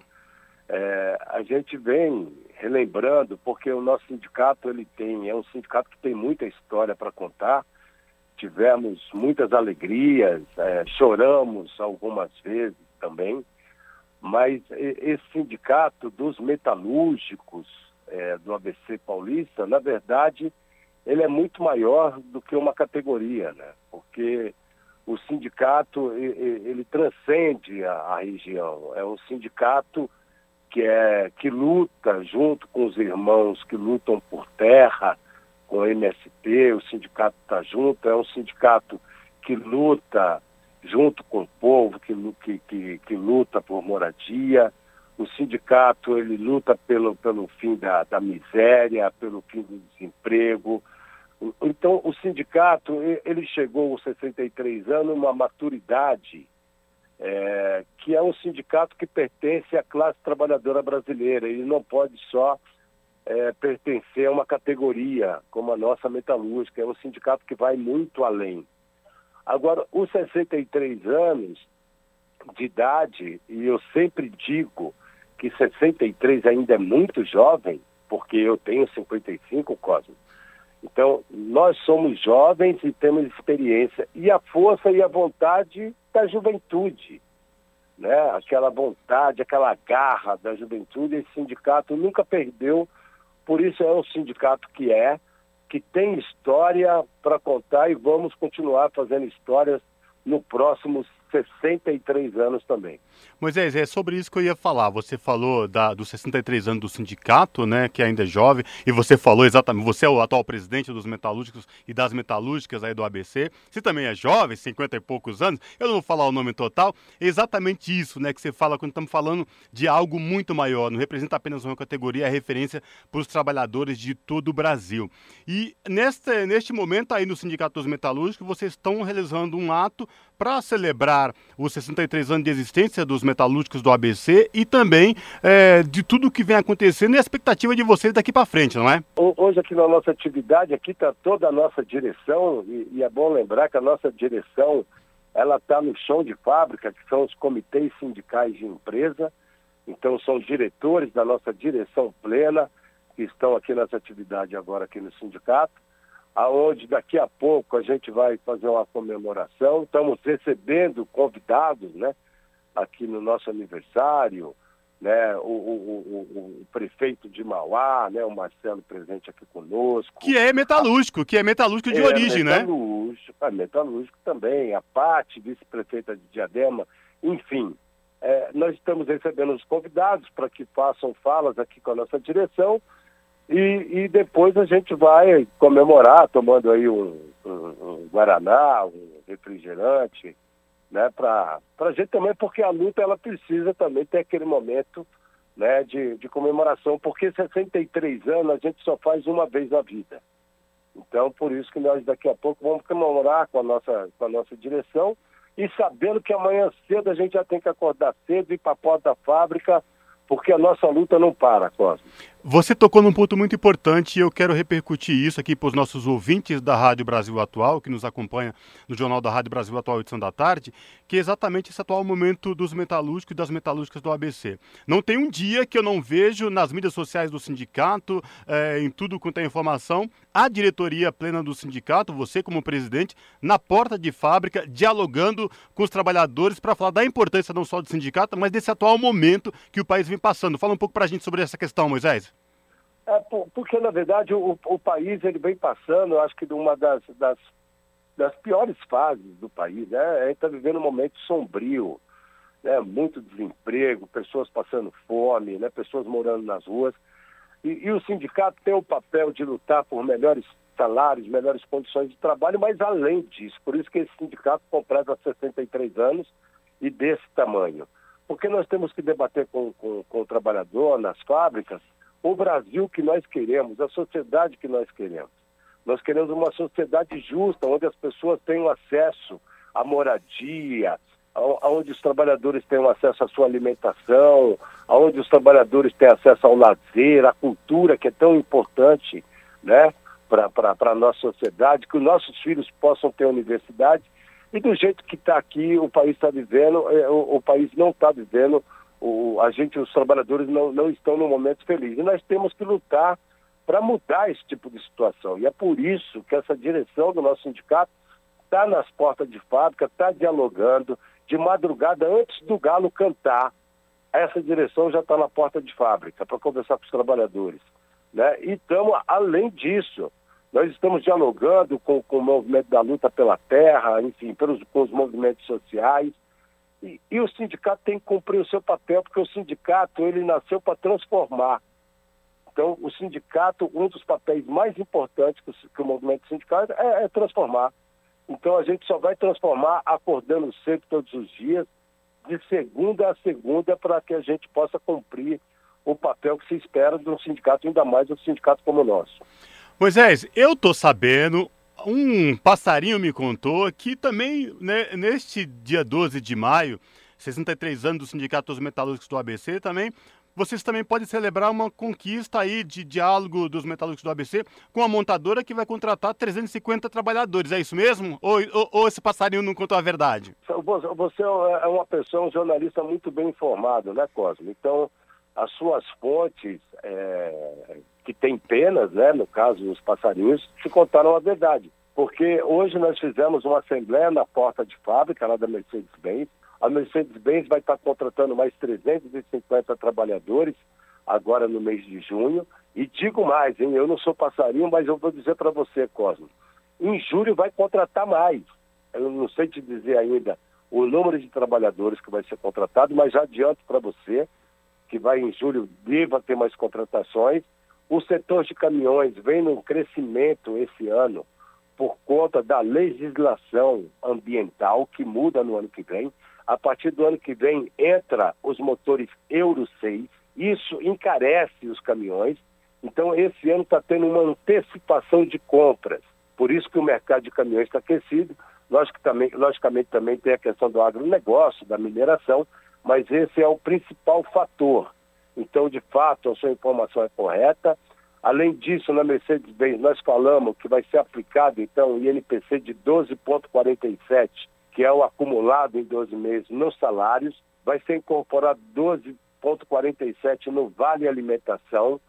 é, a gente vem relembrando, porque o nosso sindicato ele tem, é um sindicato que tem muita história para contar, tivemos muitas alegrias, é, choramos algumas vezes também, mas esse sindicato dos metalúrgicos é, do ABC Paulista, na verdade, ele é muito maior do que uma categoria, né? Porque o sindicato ele, transcende a, a, região. É um sindicato que é que luta junto com os irmãos que lutam por terra, com o MST, o sindicato está junto. É um sindicato que luta junto com o povo, que, que, que, que luta por moradia. O sindicato ele luta pelo, pelo fim da, da miséria, pelo fim do desemprego, então, o sindicato, ele chegou aos 63 anos, uma maturidade, é, que é um sindicato que pertence à classe trabalhadora brasileira. Ele não pode só é, pertencer a uma categoria como a nossa metalúrgica. É um sindicato que vai muito além. Agora, os 63 anos de idade, e eu sempre digo que 63 ainda é muito jovem, porque eu tenho 55, Cosmo. Então, nós somos jovens e temos experiência e a força e a vontade da juventude, né? Aquela vontade, aquela garra da juventude, esse sindicato nunca perdeu, por isso é um sindicato que é, que tem história para contar e vamos continuar fazendo histórias no próximo 63 anos também. Moisés, é sobre isso que eu ia falar. Você falou da, dos 63 anos do sindicato, né, que ainda é jovem, e você falou exatamente, você é o atual presidente dos metalúrgicos e das metalúrgicas aí do ABC. Você também é jovem, 50 e poucos anos, eu não vou falar o nome total, é exatamente isso, né, que você fala quando estamos falando de algo muito maior, não representa apenas uma categoria, é referência para os trabalhadores de todo o Brasil. E neste, neste momento aí no Sindicato dos Metalúrgicos, vocês estão realizando um ato para celebrar os 63 anos de existência dos metalúrgicos do ABC e também é, de tudo que vem acontecendo e a expectativa de vocês daqui para frente, não é? Hoje aqui na nossa atividade, aqui está toda a nossa direção e, e, é bom lembrar que a nossa direção ela está no chão de fábrica, que são os comitês sindicais de empresa, então são diretores da nossa direção plena que estão aqui nessa atividade agora aqui no sindicato aonde daqui a pouco a gente vai fazer uma comemoração. Estamos recebendo convidados, né, aqui no nosso aniversário, né, o, o, o, o prefeito de Mauá, né, o Marcelo presente aqui conosco. Que é metalúrgico, que é metalúrgico de é, origem, metalúrgico, né? É metalúrgico também, a Pati, vice-prefeita de Diadema, enfim. É, nós estamos recebendo os convidados para que façam falas aqui com a nossa direção e, e depois a gente vai comemorar tomando aí um, um, um Guaraná, um refrigerante, né, para a gente também, porque a luta ela precisa também ter aquele momento né, de, de comemoração, porque 63 anos a gente só faz uma vez na vida. Então, por isso que nós daqui a pouco vamos comemorar com a nossa, com a nossa direção e sabendo que amanhã cedo a gente já tem que acordar cedo, ir para a porta da fábrica, porque a nossa luta não para, Cosme. Você tocou num ponto muito importante e eu quero repercutir isso aqui para os nossos ouvintes da Rádio Brasil Atual, que nos acompanha no Jornal da Rádio Brasil Atual, edição da tarde, que é exatamente esse atual momento dos metalúrgicos e das metalúrgicas do ABC. Não tem um dia que eu não vejo nas mídias sociais do sindicato, é, em tudo quanto é informação, a diretoria plena do sindicato, você como presidente, na porta de fábrica, dialogando com os trabalhadores para falar da importância não só do sindicato, mas desse atual momento que o país vem passando. Fala um pouco para a gente sobre essa questão, Moisés. É, porque, na verdade, o, o país ele vem passando, acho que de uma das, das, das piores fases do país. Né? Gente está vivendo um momento sombrio, né? muito desemprego, pessoas passando fome, né? pessoas morando nas ruas. E, e o sindicato tem o papel de lutar por melhores salários, melhores condições de trabalho, mas além disso, por isso que esse sindicato completa 63 anos e desse tamanho. Porque nós temos que debater com, com, com o trabalhador nas fábricas o Brasil que nós queremos, a sociedade que nós queremos. Nós queremos uma sociedade justa, onde as pessoas tenham acesso à moradia, onde os trabalhadores tenham acesso à sua alimentação, onde os trabalhadores tenham acesso ao lazer, à cultura, que é tão importante né, para a nossa sociedade, que os nossos filhos possam ter universidade. E do jeito que está aqui, o país está vivendo, é, o, o país não está vivendo o, a gente, os trabalhadores não, não estão no momento feliz. E nós temos que lutar para mudar esse tipo de situação. E é por isso que essa direção do nosso sindicato está nas portas de fábrica, está dialogando. De madrugada, antes do galo cantar, essa direção já está na porta de fábrica para conversar com os trabalhadores. Né? E estamos, além disso, nós estamos dialogando com, com o movimento da luta pela terra, enfim, pelos, com os movimentos sociais, e, o sindicato tem que cumprir o seu papel, porque o sindicato ele nasceu para transformar. Então, o sindicato, um dos papéis mais importantes que o, movimento sindical é, é, transformar. Então, a gente só vai transformar acordando cedo todos os dias, de segunda a segunda, para que a gente possa cumprir o papel que se espera de um sindicato, ainda mais um sindicato como o nosso. Moisés, eu estou sabendo, um passarinho me contou que também, né, neste dia 12 de maio, 63 anos do Sindicato dos Metalúrgicos do ABC, também vocês também podem celebrar uma conquista aí de diálogo dos metalúrgicos do ABC com a montadora que vai contratar 350 trabalhadores. É isso mesmo? Ou, ou, ou esse passarinho não contou a verdade? Você é uma pessoa, um jornalista muito bem informado, né, Cosmo? Então, as suas fontes é, que têm penas, né, no caso os passarinhos, te contaram a verdade. Porque hoje nós fizemos uma assembleia na porta de fábrica lá da Mercedes-Benz. A Mercedes-Benz vai estar contratando mais 350 trabalhadores agora no mês de junho. E digo mais, hein, eu não sou passarinho, mas eu vou dizer para você, Cosmo. Em julho vai contratar mais. Eu não sei te dizer ainda o número de trabalhadores que vai ser contratado, mas já adianto para você que vai em julho deva ter mais contratações. O setor de caminhões vem num crescimento esse ano por conta da legislação ambiental que muda no ano que vem. A partir do ano que vem entra os motores Euro 6. Isso encarece os caminhões. Então esse ano está tendo uma antecipação de compras. Por isso que o mercado de caminhões está aquecido. Logicamente, logicamente também tem a questão do agronegócio, da mineração, mas esse é o principal fator. Então, de fato, a sua informação é correta. Além disso, na Mercedes-Benz, nós falamos que vai ser aplicado, então, o INPC de 12,47, que é o acumulado em 12 meses nos salários, vai ser incorporado 12,47 no Vale Alimentação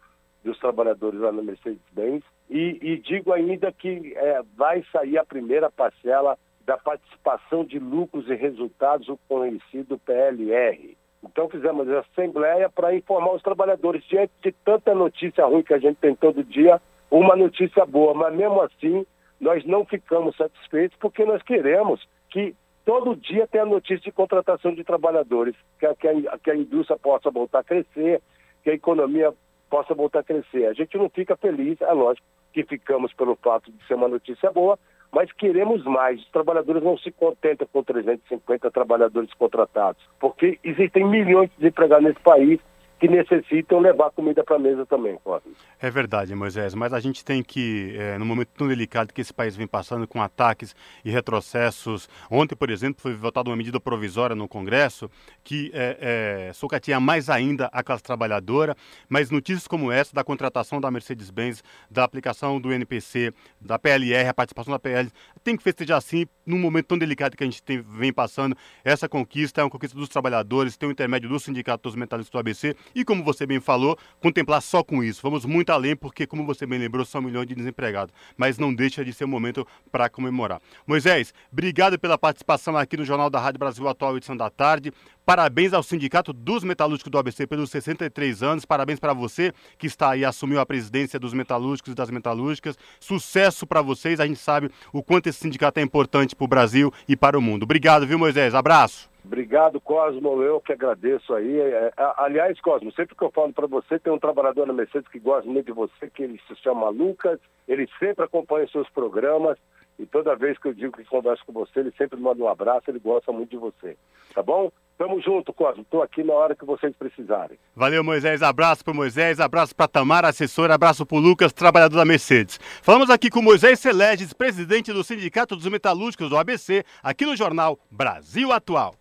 dos trabalhadores lá na Mercedes-Benz. E, e, digo ainda que é, vai sair a primeira parcela da participação de lucros e resultados, o conhecido PLR. Então fizemos a assembleia para informar os trabalhadores. Diante de tanta notícia ruim que a gente tem todo dia, uma notícia boa, mas mesmo assim nós não ficamos satisfeitos porque nós queremos que todo dia tenha notícia de contratação de trabalhadores, que a, que a, que a indústria possa voltar a crescer, que a economia possa voltar a crescer. A gente não fica feliz, é lógico que ficamos pelo fato de ser uma notícia boa, mas queremos mais. Os trabalhadores não se contentam com 350 trabalhadores contratados, porque existem milhões de desempregados nesse país que necessitam levar comida para a mesa também, Cosme. É verdade, Moisés, mas a gente tem que, é, no momento tão delicado que esse país vem passando com ataques e retrocessos, ontem, por exemplo, foi votada uma medida provisória no Congresso que é, é, mais ainda a classe trabalhadora, mas notícias como essa, da contratação da Mercedes-Benz, da aplicação do NPC, da PLR, a participação da PL, tem que festejar assim, num momento tão delicado que a gente tem, vem passando. Essa conquista é uma conquista dos trabalhadores, tem o intermédio do Sindicato dos Metalúrgicos do ABC e, como você bem falou, contemplar só com isso. Vamos muito além, porque, como você bem lembrou, são milhões de desempregados. Mas não deixa de ser um momento para comemorar. Moisés, obrigado pela participação aqui no Jornal da Rádio Brasil Atual, edição da tarde. Parabéns ao Sindicato dos Metalúrgicos do ABC pelos 63 anos. Parabéns para você que está aí, assumiu a presidência dos metalúrgicos e das metalúrgicas. Sucesso para vocês. A gente sabe o quanto esse sindicato é importante para o Brasil e para o mundo. Obrigado, viu, Moisés? Abraço. Obrigado, Cosmo. Eu que agradeço aí. É, é aliás, Cosmo, sempre que eu falo para você, tem um trabalhador na Mercedes que gosta muito de você, que ele se chama Lucas. Ele sempre acompanha os seus programas. E toda vez que eu digo que converso com você, ele sempre manda um abraço, ele gosta muito de você. Tá bom? Tamo junto, Cosmo. Estou aqui na hora que vocês precisarem. Valeu, Moisés. Abraço para Moisés, abraço para Tamara, assessora, abraço para Lucas, trabalhador da Mercedes. Falamos aqui com Moisés Celeges, presidente do Sindicato dos Metalúrgicos do ABC, aqui no jornal Brasil Atual.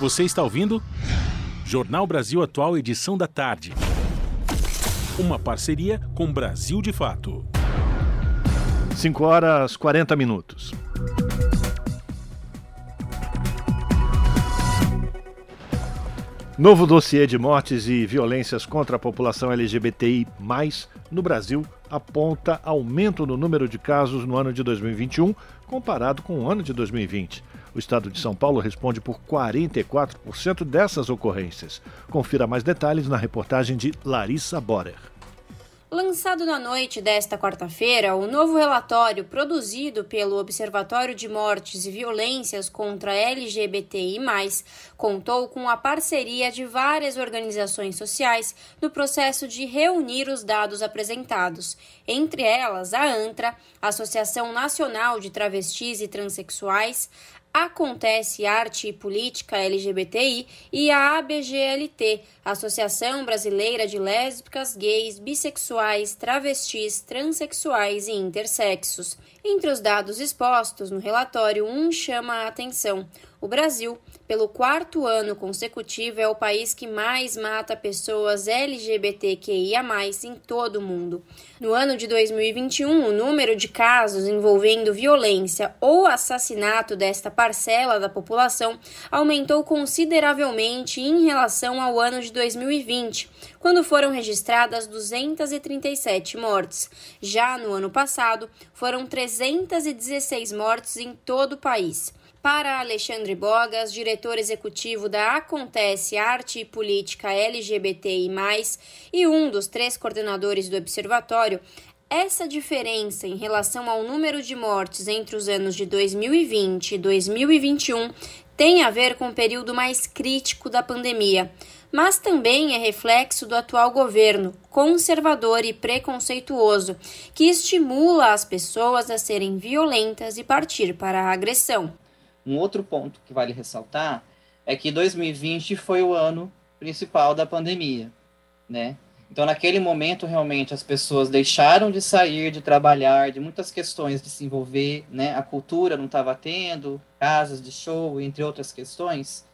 Você está ouvindo? Jornal Brasil Atual, edição da tarde. Uma parceria com Brasil de Fato. 5 horas 40 minutos. Novo dossiê de mortes e violências contra a população LGBTI, no Brasil, aponta aumento no número de casos no ano de 2021, comparado com o ano de 2020. O estado de São Paulo responde por 44% dessas ocorrências. Confira mais detalhes na reportagem de Larissa Borer. Lançado na noite desta quarta-feira, o novo relatório produzido pelo Observatório de Mortes e Violências contra LGBTI, contou com a parceria de várias organizações sociais no processo de reunir os dados apresentados, entre elas a ANTRA, Associação Nacional de Travestis e Transsexuais, Acontece Arte e Política LGBTI e a ABGLT, Associação Brasileira de Lésbicas, Gays, Bissexuais, Travestis, Transsexuais e Intersexos. Entre os dados expostos no relatório, um chama a atenção. O Brasil, pelo quarto ano consecutivo, é o país que mais mata pessoas LGBTQIA, em todo o mundo. No ano de 2021, o número de casos envolvendo violência ou assassinato desta parcela da população aumentou consideravelmente em relação ao ano de 2020, quando foram registradas 237 mortes. Já no ano passado, foram 316 mortes em todo o país. Para Alexandre Bogas, diretor executivo da Acontece Arte e Política LGBTI, e um dos três coordenadores do observatório, essa diferença em relação ao número de mortes entre os anos de 2020 e 2021 tem a ver com o período mais crítico da pandemia, mas também é reflexo do atual governo, conservador e preconceituoso, que estimula as pessoas a serem violentas e partir para a agressão. Um outro ponto que vale ressaltar é que 2020 foi o ano principal da pandemia, né? Então, naquele momento, realmente, as pessoas deixaram de sair, de trabalhar, de muitas questões de se envolver, né? A cultura não estava tendo, casas de show, entre outras questões.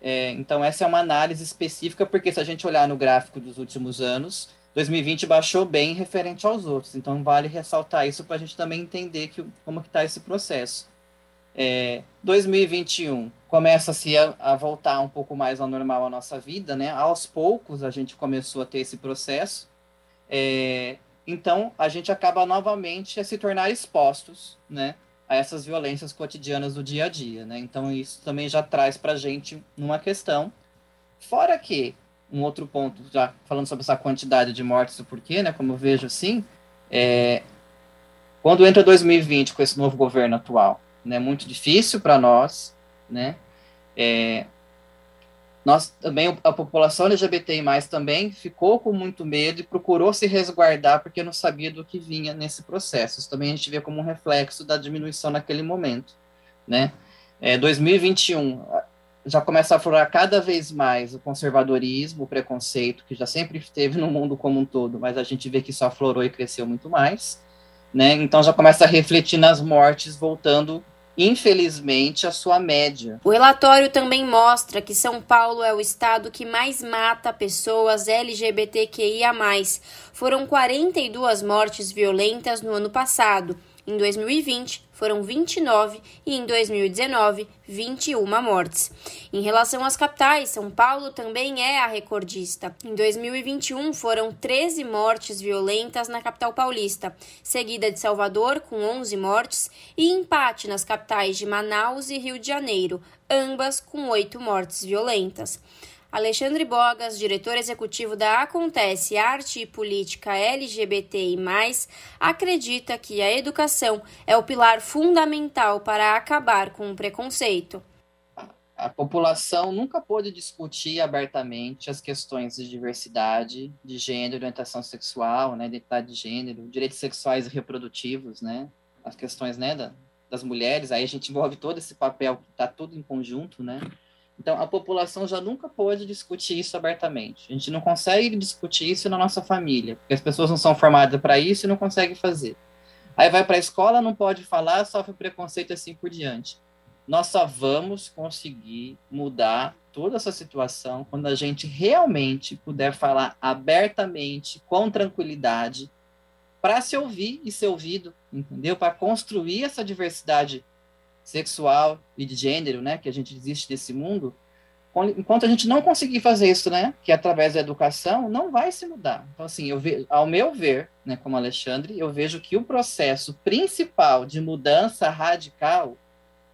É, então, essa é uma análise específica, porque se a gente olhar no gráfico dos últimos anos, 2020 baixou bem referente aos outros. Então, vale ressaltar isso para a gente também entender que, como que está esse processo. É, 2021 começa-se a, a, voltar um pouco mais ao normal a nossa vida, né? Aos poucos a gente começou a ter esse processo. É, então a gente acaba novamente a se tornar expostos, né? A essas violências cotidianas do dia a dia, né? Então isso também já traz para a gente uma questão. Fora que um outro ponto, já falando sobre essa quantidade de mortes o porquê, né? Como eu vejo assim, é, quando entra 2020 com esse novo governo atual, né, muito difícil para nós, né? É, nós também a população LGBTI+ também ficou com muito medo e procurou se resguardar porque não sabia do que vinha nesse processo. Isso também a gente vê como um reflexo da diminuição naquele momento, né? É, 2021 já começa a aflorar cada vez mais o conservadorismo, o preconceito, que já sempre esteve no mundo como um todo, mas a gente vê que isso aflorou e cresceu muito mais. Né? Então já começa a refletir nas mortes, voltando infelizmente, a sua média. O relatório também mostra que São Paulo é o estado que mais mata pessoas LGBTQIA. Foram 42 mortes violentas no ano passado. Em 2020, foram 29 e em 2019, 21 mortes. Em relação às capitais, São Paulo também é a recordista. Em 2021, foram 13 mortes violentas na capital paulista, seguida de Salvador, com 11 mortes, e empate nas capitais de Manaus e Rio de Janeiro, ambas com 8 mortes violentas. Alexandre Bogas, diretor executivo da Acontece Arte e Política LGBTI+, acredita que a educação é o pilar fundamental para acabar com o preconceito. A população nunca pôde discutir abertamente as questões de diversidade, de gênero, orientação sexual, né, identidade de gênero, direitos sexuais e reprodutivos, né, as questões né, da, das mulheres, aí a gente envolve todo esse papel, está tudo em conjunto, né, então, a população já nunca pôde discutir isso abertamente. A gente não consegue discutir isso na nossa família, porque as pessoas não são formadas para isso e não conseguem fazer. Aí vai para a escola, não pode falar, sofre preconceito assim por diante. Nós só vamos conseguir mudar toda essa situação quando a gente realmente puder falar abertamente, com tranquilidade, para se ouvir e ser ouvido, entendeu? Para construir essa diversidade sexual e de gênero, né, que a gente existe nesse mundo, enquanto a gente não conseguir fazer isso, né, que é através da educação, não vai se mudar. Então, assim, eu ve, ao meu ver, né, como Alexandre, eu vejo que o processo principal de mudança radical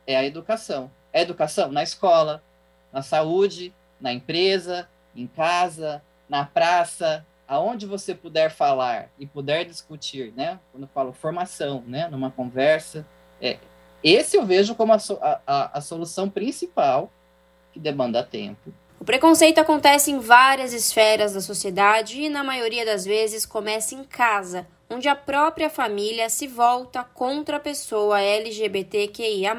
é a educação. É a educação na escola, na saúde, na empresa, em casa, na praça, aonde você puder falar e puder discutir, né? Quando eu falo formação, né? Numa conversa, é, esse eu vejo como a, a, a solução principal que demanda tempo. O preconceito acontece em várias esferas da sociedade e, na maioria das vezes, começa em casa, onde a própria família se volta contra a pessoa LGBTQIA.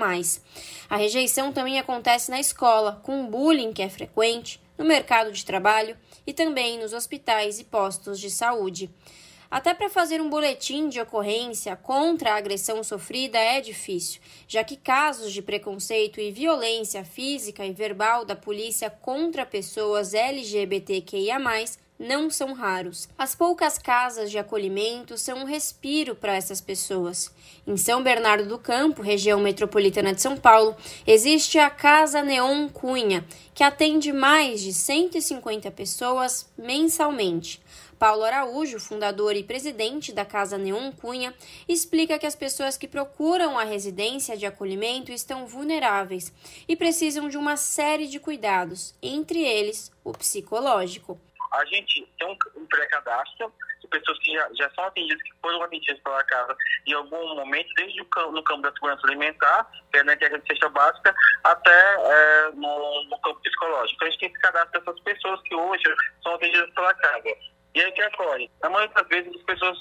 A rejeição também acontece na escola, com bullying que é frequente, no mercado de trabalho e também nos hospitais e postos de saúde. Até para fazer um boletim de ocorrência contra a agressão sofrida é difícil, já que casos de preconceito e violência física e verbal da polícia contra pessoas LGBTQIA não são raros. As poucas casas de acolhimento são um respiro para essas pessoas. Em São Bernardo do Campo, região metropolitana de São Paulo, existe a Casa Neon Cunha, que atende mais de 150 pessoas mensalmente. Paulo Araújo, fundador e presidente da Casa Neon Cunha, explica que as pessoas que procuram a residência de acolhimento estão vulneráveis e precisam de uma série de cuidados, entre eles o psicológico. A gente tem um pré-cadastro de pessoas que já, já, são atendidas, que foram atendidas pela casa em algum momento, desde o campo, no campo da segurança alimentar, que é na internet de cesta básica, até é, no, no, campo psicológico. Então a gente tem esse cadastro dessas pessoas que hoje são atendidas pela casa. E aí que ocorre? Na maioria das vezes as pessoas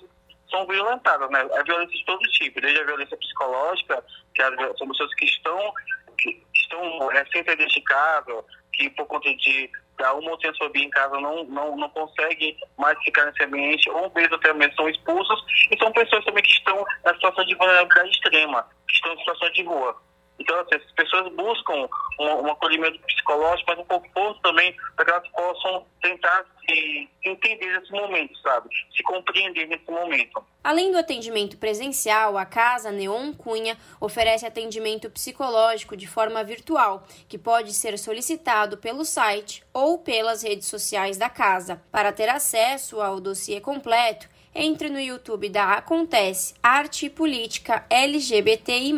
são violentadas, né? É violência de todo tipo, desde a violência psicológica, que são pessoas que estão, que estão recém-identificadas, que por conta de da homofobia em casa não, não, não conseguem mais ficar nesse ambiente, ou mesmo até mesmo são expulsos, e são pessoas também que estão na situação de vulnerabilidade extrema, que estão em situação de rua. Então, assim, as pessoas buscam um, um acolhimento psicológico, mas um conforto também para que elas possam tentar se entender nesse momento, sabe? Se compreender nesse momento. Além do atendimento presencial, a Casa Neon Cunha oferece atendimento psicológico de forma virtual, que pode ser solicitado pelo site ou pelas redes sociais da casa. Para ter acesso ao dossiê completo, entre no YouTube da Acontece Arte e Política LGBTI.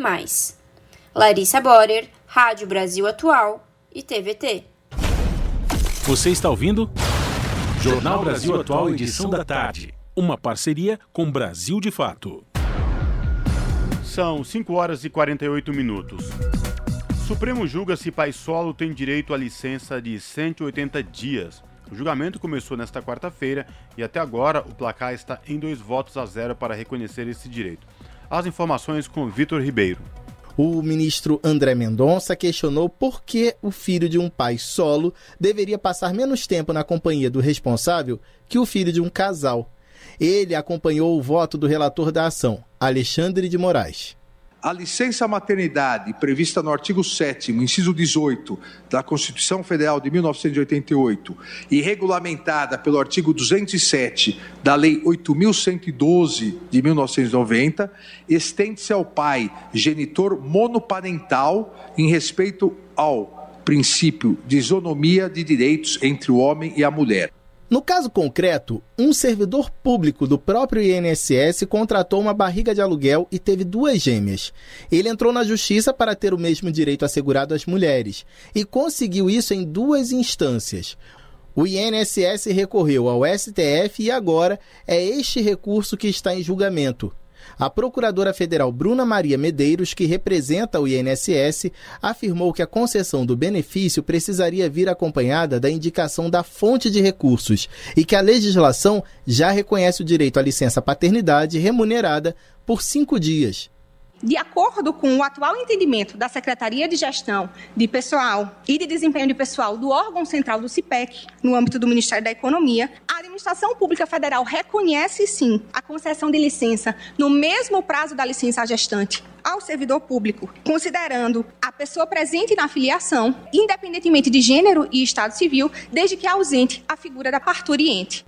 Larissa Borer, Rádio Brasil Atual e TVT. Você está ouvindo? Jornal Brasil Atual, edição da tarde. Uma parceria com Brasil de Fato. São 5 horas e 48 minutos. Supremo julga se pai solo tem direito à licença de 180 dias. O julgamento começou nesta quarta-feira e até agora o placar está em dois votos a zero para reconhecer esse direito. As informações com Vitor Ribeiro. O ministro André Mendonça questionou por que o filho de um pai solo deveria passar menos tempo na companhia do responsável que o filho de um casal. Ele acompanhou o voto do relator da ação, Alexandre de Moraes. A licença maternidade, prevista no artigo 7, inciso 18 da Constituição Federal de 1988 e regulamentada pelo artigo 207 da Lei 8112 de 1990, estende-se ao pai genitor monoparental em respeito ao princípio de isonomia de direitos entre o homem e a mulher. No caso concreto, um servidor público do próprio INSS contratou uma barriga de aluguel e teve duas gêmeas. Ele entrou na justiça para ter o mesmo direito assegurado às mulheres e conseguiu isso em duas instâncias. O INSS recorreu ao STF e agora é este recurso que está em julgamento. A procuradora federal Bruna Maria Medeiros, que representa o INSS, afirmou que a concessão do benefício precisaria vir acompanhada da indicação da fonte de recursos e que a legislação já reconhece o direito à licença paternidade remunerada por cinco dias de acordo com o atual entendimento da Secretaria de Gestão de Pessoal e de Desempenho de Pessoal do órgão central do CIPEC, no âmbito do Ministério da Economia, a Administração Pública Federal reconhece sim a concessão de licença no mesmo prazo da licença gestante ao servidor público, considerando a pessoa presente na filiação, independentemente de gênero e estado civil, desde que ausente a figura da parturiente.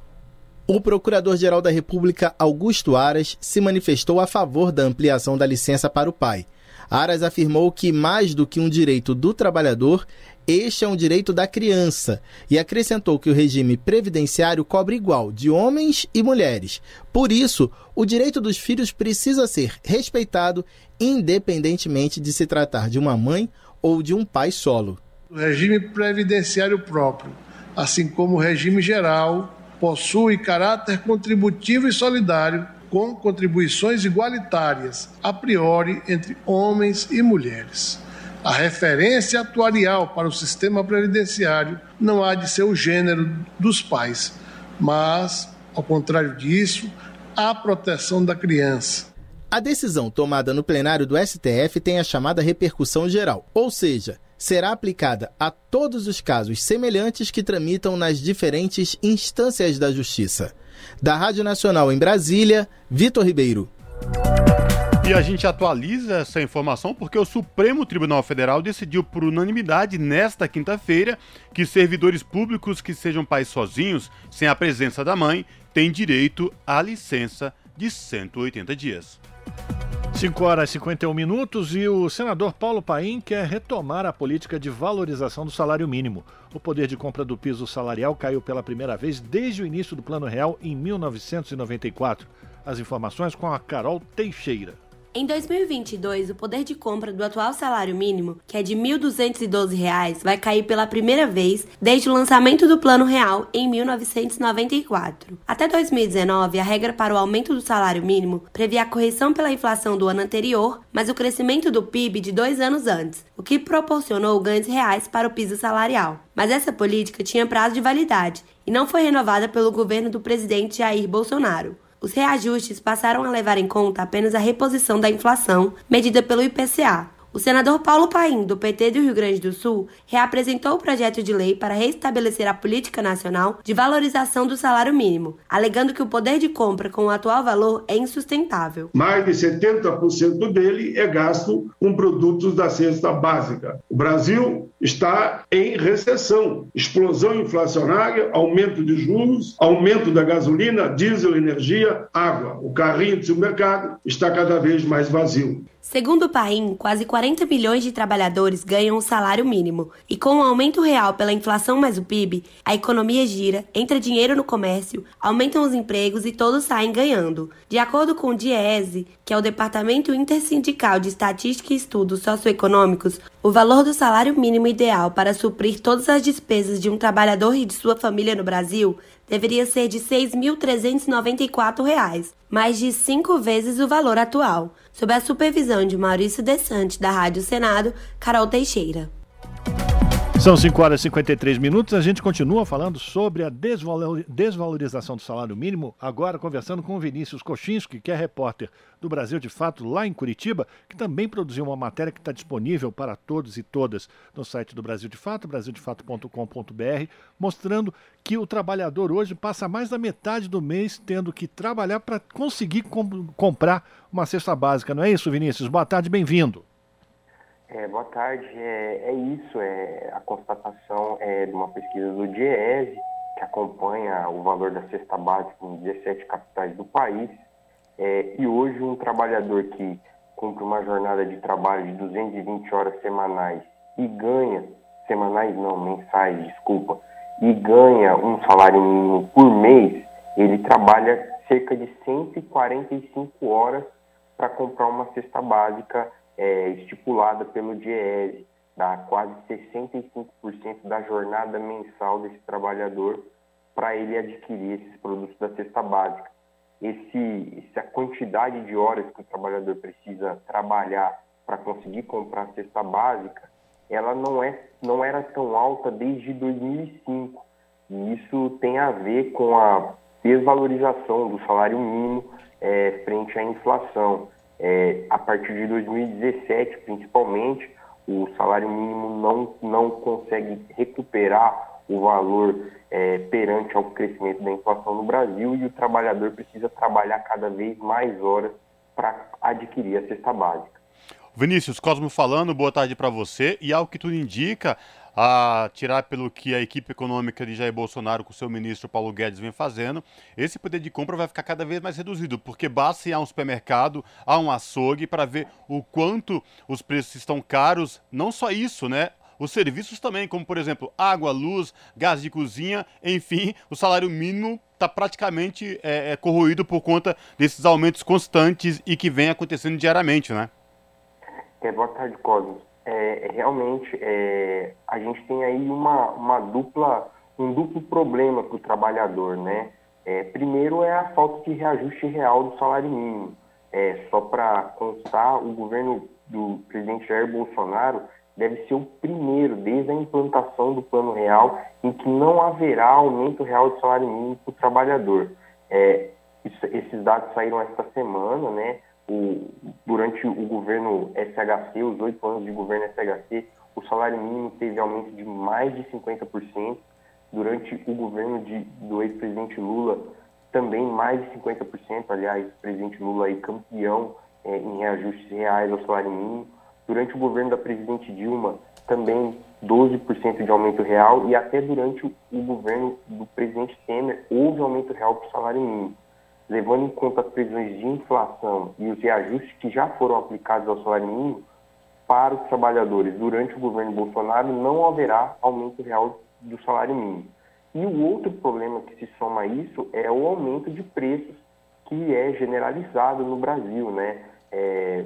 O Procurador-Geral da República, Augusto Aras, se manifestou a favor da ampliação da licença para o pai. Aras afirmou que, mais do que um direito do trabalhador, este é um direito da criança e acrescentou que o regime previdenciário cobre igual de homens e mulheres. Por isso, o direito dos filhos precisa ser respeitado, independentemente de se tratar de uma mãe ou de um pai solo. O regime previdenciário próprio, assim como o regime geral, possui caráter contributivo e solidário, com contribuições igualitárias, a priori, entre homens e mulheres. A referência atuarial para o sistema previdenciário não há de ser o gênero dos pais, mas, ao contrário disso, a proteção da criança. A decisão tomada no plenário do STF tem a chamada repercussão geral, ou seja, será aplicada a todos os casos semelhantes que tramitam nas diferentes instâncias da Justiça. Da Rádio Nacional em Brasília, Vitor Ribeiro. E a gente atualiza essa informação porque o Supremo Tribunal Federal decidiu por unanimidade nesta quinta-feira que servidores públicos que sejam pais sozinhos, sem a presença da mãe, têm direito à licença de 180 dias. 5 horas e 51 minutos e o senador Paulo Paim quer retomar a política de valorização do salário mínimo. O poder de compra do piso salarial caiu pela primeira vez desde o início do Plano Real em 1994. As informações com a Carol Teixeira. Em 2022, o poder de compra do atual salário mínimo, que é de R$ 1.212, vai cair pela primeira vez desde o lançamento do Plano Real em 1994. Até 2019, a regra para o aumento do salário mínimo previa a correção pela inflação do ano anterior, mas o crescimento do PIB de dois anos antes, o que proporcionou ganhos reais para o piso salarial. Mas essa política tinha prazo de validade e não foi renovada pelo governo do presidente Jair Bolsonaro. Os reajustes passaram a levar em conta apenas a reposição da inflação medida pelo IPCA, o senador Paulo Paim, do PT do Rio Grande do Sul, reapresentou o projeto de lei para restabelecer a política nacional de valorização do salário mínimo, alegando que o poder de compra com o atual valor é insustentável. Mais de 70% dele é gasto com produtos da cesta básica. O Brasil está em recessão, explosão inflacionária, aumento de juros, aumento da gasolina, diesel, energia, água. O carrinho do supermercado está cada vez mais vazio. Segundo o Paim, quase 40 milhões de trabalhadores ganham o salário mínimo, e com o aumento real pela inflação mais o PIB, a economia gira, entra dinheiro no comércio, aumentam os empregos e todos saem ganhando. De acordo com o DIESE, que é o Departamento Intersindical de Estatística e Estudos Socioeconômicos, o valor do salário mínimo ideal para suprir todas as despesas de um trabalhador e de sua família no Brasil deveria ser de R$ 6.394, mais de cinco vezes o valor atual, sob a supervisão de Maurício Desante, da Rádio Senado, Carol Teixeira. São 5 horas e 53 minutos. A gente continua falando sobre a desvalorização do salário mínimo. Agora, conversando com o Vinícius Kochinski, que é repórter do Brasil de Fato, lá em Curitiba, que também produziu uma matéria que está disponível para todos e todas no site do Brasil de Fato, brasildefato.com.br, mostrando que o trabalhador hoje passa mais da metade do mês tendo que trabalhar para conseguir comprar uma cesta básica. Não é isso, Vinícius? Boa tarde, bem-vindo. É, boa tarde. É, é, isso, é a constatação é, de uma pesquisa do DIESE, que acompanha o valor da cesta básica em 17 capitais do país. É, e hoje um trabalhador que cumpre uma jornada de trabalho de 220 horas semanais e ganha, semanais não, mensais, desculpa, e ganha um salário mínimo por mês, ele trabalha cerca de 145 horas para comprar uma cesta básica é, estipulada pelo DIEESE, dá quase 65% da jornada mensal desse trabalhador para ele adquirir esses produtos da cesta básica. Esse, essa quantidade de horas que o trabalhador precisa trabalhar para conseguir comprar a cesta básica, ela não, é, não era tão alta desde 2005. E isso tem a ver com a desvalorização do salário mínimo é, frente à inflação. É, a partir de 2017, principalmente, o salário mínimo não, não consegue recuperar o valor é, perante ao crescimento da inflação no Brasil e o trabalhador precisa trabalhar cada vez mais horas para adquirir a cesta básica. Vinícius, Cosmo falando, boa tarde para você. E ao que tudo indica, a tirar pelo que a equipe econômica de Jair Bolsonaro com seu ministro Paulo Guedes vem fazendo, esse poder de compra vai ficar cada vez mais reduzido, porque basta ir a um supermercado, a um açougue, para ver o quanto os preços estão caros. Não só isso, né? Os serviços também, como por exemplo água, luz, gás de cozinha, enfim, o salário mínimo está praticamente é, é, corroído por conta desses aumentos constantes e que vem acontecendo diariamente, né? É, boa tarde, Cosmos é, realmente é, a gente tem aí uma, uma dupla, um duplo problema para o trabalhador, né? É, primeiro é a falta de reajuste real do salário mínimo. É, só para constar, o governo do presidente Jair Bolsonaro deve ser o primeiro desde a implantação do Plano Real em que não haverá aumento real do salário mínimo para o trabalhador. É, isso, esses dados saíram esta semana, né? O, durante o governo SHC, os oito anos de governo SHC, o salário mínimo teve aumento de mais de 50%. Durante o governo de, do ex-presidente Lula, também mais de 50%. Aliás, o presidente Lula aí campeão é, em reajustes reais ao salário mínimo. Durante o governo da presidente Dilma, também 12% de aumento real. E até durante o governo do presidente Temer, houve aumento real para o salário mínimo levando em conta as previsões de inflação e os reajustes que já foram aplicados ao salário mínimo, para os trabalhadores durante o governo Bolsonaro não haverá aumento real do salário mínimo. E o outro problema que se soma a isso é o aumento de preços que é generalizado no Brasil, né? É,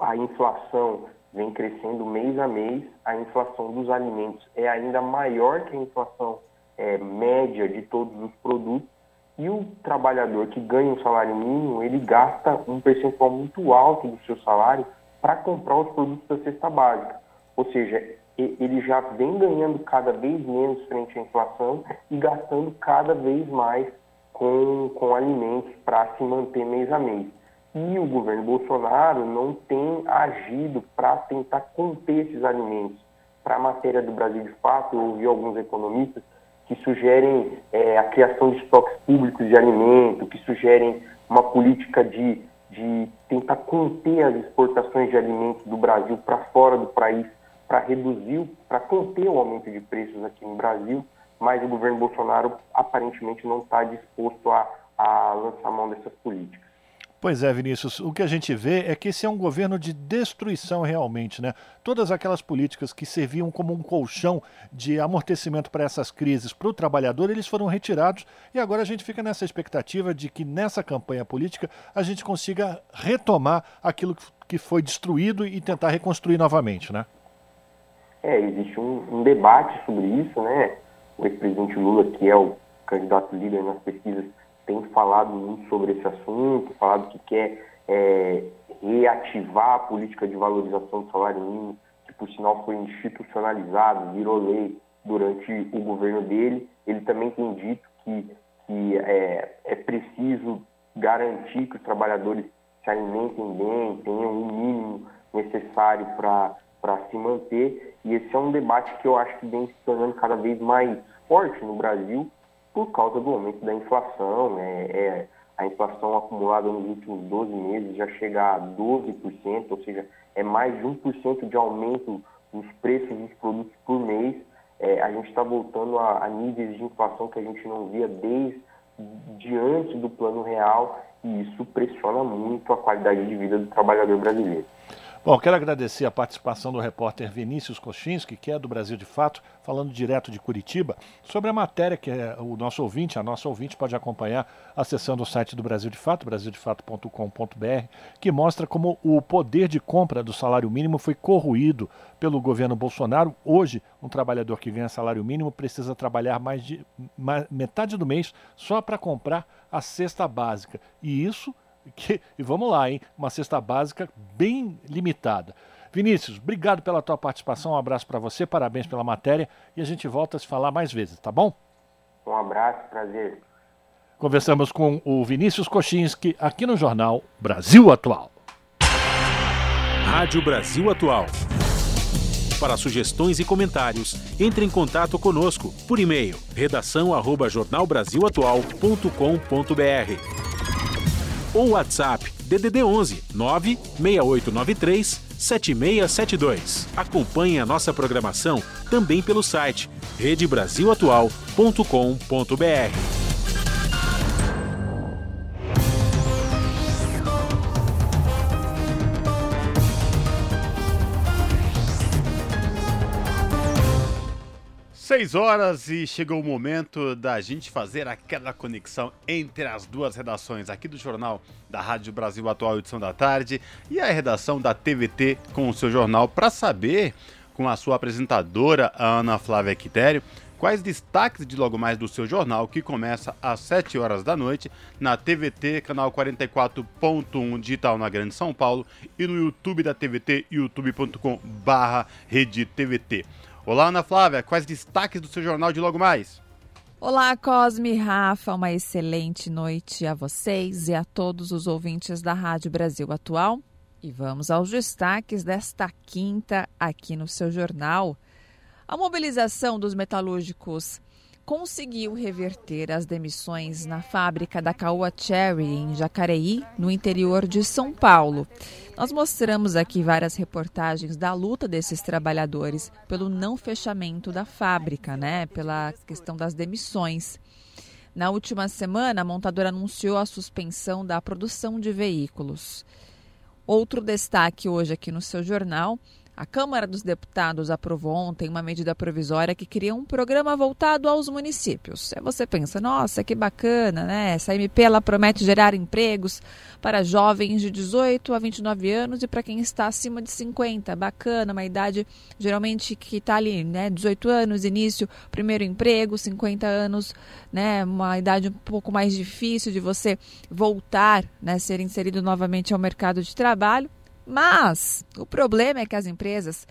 a inflação vem crescendo mês a mês, a inflação dos alimentos é ainda maior que a inflação é, média de todos os produtos e o trabalhador que ganha um salário mínimo, ele gasta um percentual muito alto do seu salário para comprar os produtos da cesta básica. Ou seja, ele já vem ganhando cada vez menos frente à inflação e gastando cada vez mais com, com alimentos para se manter mês a mês. E o governo Bolsonaro não tem agido para tentar conter esses alimentos. Para a matéria do Brasil de Fato, eu ouvi alguns economistas que sugerem é, a criação de estoques públicos de alimento, que sugerem uma política de, de tentar conter as exportações de alimentos do Brasil para fora do país, para reduzir, para conter o aumento de preços aqui no Brasil, mas o governo Bolsonaro aparentemente não está disposto a, a lançar mão dessas políticas. Pois é, Vinícius, o que a gente vê é que esse é um governo de destruição realmente, né? Todas aquelas políticas que serviam como um colchão de amortecimento para essas crises para o trabalhador, eles foram retirados e agora a gente fica nessa expectativa de que nessa campanha política a gente consiga retomar aquilo que foi destruído e tentar reconstruir novamente, né? É, existe um, um debate sobre isso, né? O ex-presidente Lula, que é o candidato líder nas pesquisas, tem falado muito sobre esse assunto, falado que quer é, reativar a política de valorização do salário mínimo, que por sinal foi institucionalizado, virou lei durante o governo dele. Ele também tem dito que, que é, é preciso garantir que os trabalhadores se alimentem bem, tenham o mínimo necessário para se manter. E esse é um debate que eu acho que vem se tornando cada vez mais forte no Brasil por causa do aumento da inflação. Né? É, a inflação acumulada nos últimos 12 meses já chega a 12%, ou seja, é mais de 1% de aumento nos preços dos produtos por mês. É, a gente está voltando a, a, níveis de inflação que a gente não via desde diante do plano real e isso pressiona muito a qualidade de vida do trabalhador brasileiro. Bom, quero agradecer a participação do repórter Vinícius Kochinski, que é do Brasil de Fato, falando direto de Curitiba, sobre a matéria que é o nosso ouvinte, a nossa ouvinte pode acompanhar acessando o site do Brasil de Fato, brasildefato.com.br, que mostra como o poder de compra do salário mínimo foi corroído pelo governo Bolsonaro. Hoje, um trabalhador que ganha salário mínimo precisa trabalhar mais de mais, metade do mês só para comprar a cesta básica. E isso que, e vamos lá, hein? Uma cesta básica bem limitada. Vinícius, obrigado pela tua participação, um abraço para você, parabéns pela matéria e a gente volta a se falar mais vezes, tá bom? Um abraço, prazer. Conversamos com o Vinícius Kochinski aqui no jornal Brasil Atual. Rádio Brasil Atual. Para sugestões e comentários, entre em contato conosco por e-mail redação@jornalbrasilatual.com.br ou WhatsApp DDD 11 96893 7672. Acompanhe a nossa programação também pelo site redebrasilatual.com.br. Seis horas e chegou o momento da gente fazer aquela conexão entre as duas redações aqui do jornal da Rádio Brasil Atual, edição da tarde, e a redação da TVT com o seu jornal, para saber, com a sua apresentadora, a Ana Flávia Quitério, quais destaques de logo mais do seu jornal, que começa às 7 horas da noite, na TVT, canal 44.1 digital na Grande São Paulo, e no YouTube da TVT, youtube.com/barra Rede TVT. Olá, Ana Flávia, quais destaques do seu jornal de logo mais? Olá, Cosme e Rafa, uma excelente noite a vocês e a todos os ouvintes da Rádio Brasil Atual. E vamos aos destaques desta quinta aqui no seu jornal. A mobilização dos metalúrgicos conseguiu reverter as demissões na fábrica da Caoa Cherry, em Jacareí, no interior de São Paulo. Nós mostramos aqui várias reportagens da luta desses trabalhadores pelo não fechamento da fábrica, né? Pela questão das demissões. Na última semana, a montadora anunciou a suspensão da produção de veículos. Outro destaque hoje aqui no seu jornal a Câmara dos Deputados aprovou ontem uma medida provisória que cria um programa voltado aos municípios. Aí você pensa, nossa, que bacana, né? Essa MP ela promete gerar empregos para jovens de 18 a 29 anos e para quem está acima de 50. Bacana, uma idade geralmente que está ali, né? 18 anos, início, primeiro emprego, 50 anos, né? Uma idade um pouco mais difícil de você voltar, né? Ser inserido novamente ao mercado de trabalho. Mas o problema é que as empresas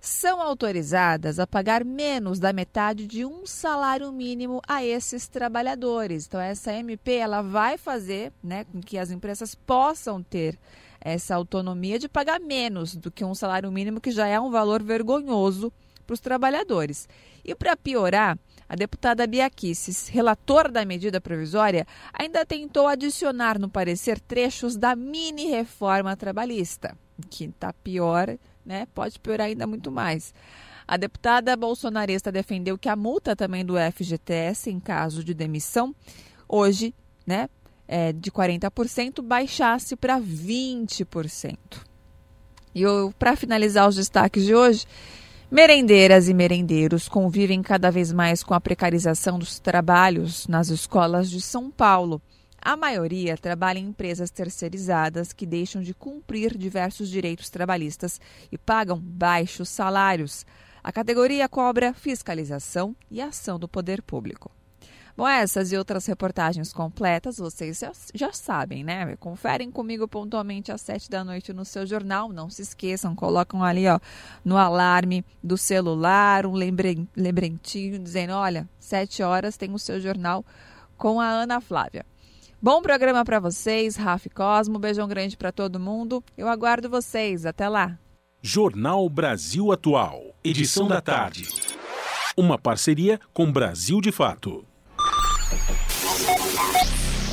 são autorizadas a pagar menos da metade de um salário mínimo a esses trabalhadores. Então essa MP ela vai fazer, né, com que as empresas possam ter essa autonomia de pagar menos do que um salário mínimo que já é um valor vergonhoso para os trabalhadores. E para piorar, a deputada Bia Kicis, relatora da medida provisória, ainda tentou adicionar no parecer trechos da mini reforma trabalhista, que está pior, né? Pode piorar ainda muito mais. A deputada bolsonarista defendeu que a multa também do FGTS em caso de demissão, hoje, né, é, de 40%, baixasse para 20%. E para finalizar os destaques de hoje, Merendeiras e merendeiros convivem cada vez mais com a precarização dos trabalhos nas escolas de São Paulo. A maioria trabalha em empresas terceirizadas que deixam de cumprir diversos direitos trabalhistas e pagam baixos salários. A categoria cobra fiscalização e ação do poder público. Bom, essas e outras reportagens completas vocês já, já sabem, né? Conferem comigo pontualmente às sete da noite no seu jornal. Não se esqueçam, colocam ali ó, no alarme do celular um lembre, lembrentinho dizendo: olha, sete horas tem o seu jornal com a Ana Flávia. Bom programa para vocês, Rafa Cosmo. Beijão grande para todo mundo. Eu aguardo vocês. Até lá. Jornal Brasil Atual, edição da tarde. Uma parceria com Brasil de Fato.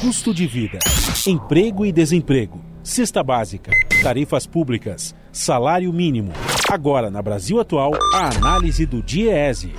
Custo de vida, emprego e desemprego, cesta básica, tarifas públicas, salário mínimo. Agora, na Brasil Atual, a análise do DIEESE.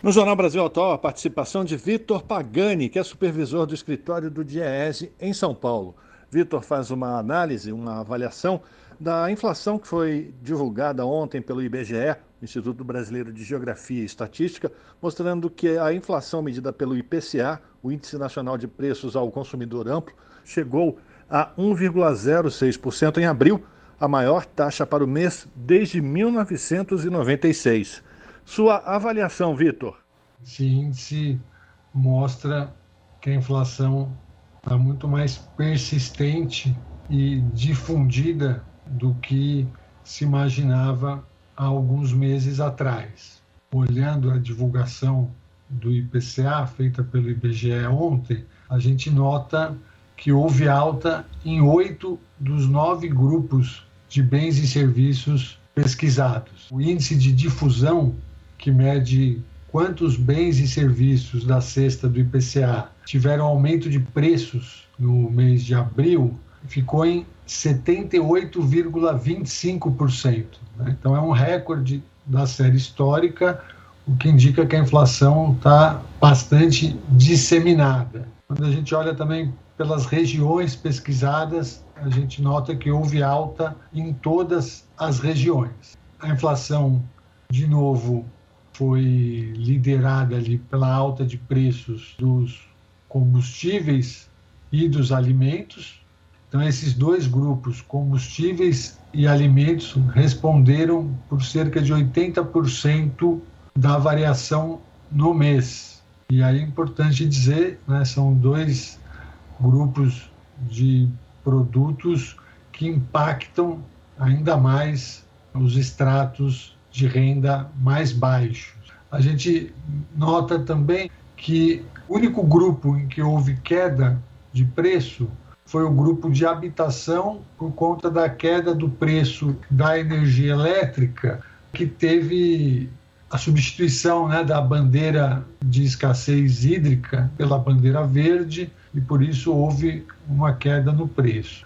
No Jornal Brasil Atual, a participação de Vitor Pagani, que é supervisor do escritório do DIEESE em São Paulo. Vitor faz uma análise, uma avaliação da inflação que foi divulgada ontem pelo IBGE, Instituto Brasileiro de Geografia e Estatística, mostrando que a inflação medida pelo IPCA, o Índice Nacional de Preços ao Consumidor Amplo, chegou a 1,06% em abril, a maior taxa para o mês desde 1996. Sua avaliação, Vitor? Esse índice mostra que a inflação está muito mais persistente e difundida do que se imaginava há alguns meses atrás. Olhando a divulgação do IPCA feita pelo IBGE ontem, a gente nota que houve alta em oito dos nove grupos de bens e serviços pesquisados. O índice de difusão, que mede quantos bens e serviços da cesta do IPCA tiveram aumento de preços no mês de abril, ficou em 78,25%. Né? Então é um recorde da série histórica, o que indica que a inflação está bastante disseminada. Quando a gente olha também pelas regiões pesquisadas, a gente nota que houve alta em todas as regiões. A inflação, de novo, foi liderada ali pela alta de preços dos combustíveis e dos alimentos, então, esses dois grupos, combustíveis e alimentos, responderam por cerca de 80% da variação no mês. E aí é importante dizer, né, são dois grupos de produtos que impactam ainda mais os estratos de renda mais baixos. A gente nota também que o único grupo em que houve queda de preço foi o grupo de habitação por conta da queda do preço da energia elétrica, que teve a substituição né, da bandeira de escassez hídrica pela bandeira verde e por isso houve uma queda no preço.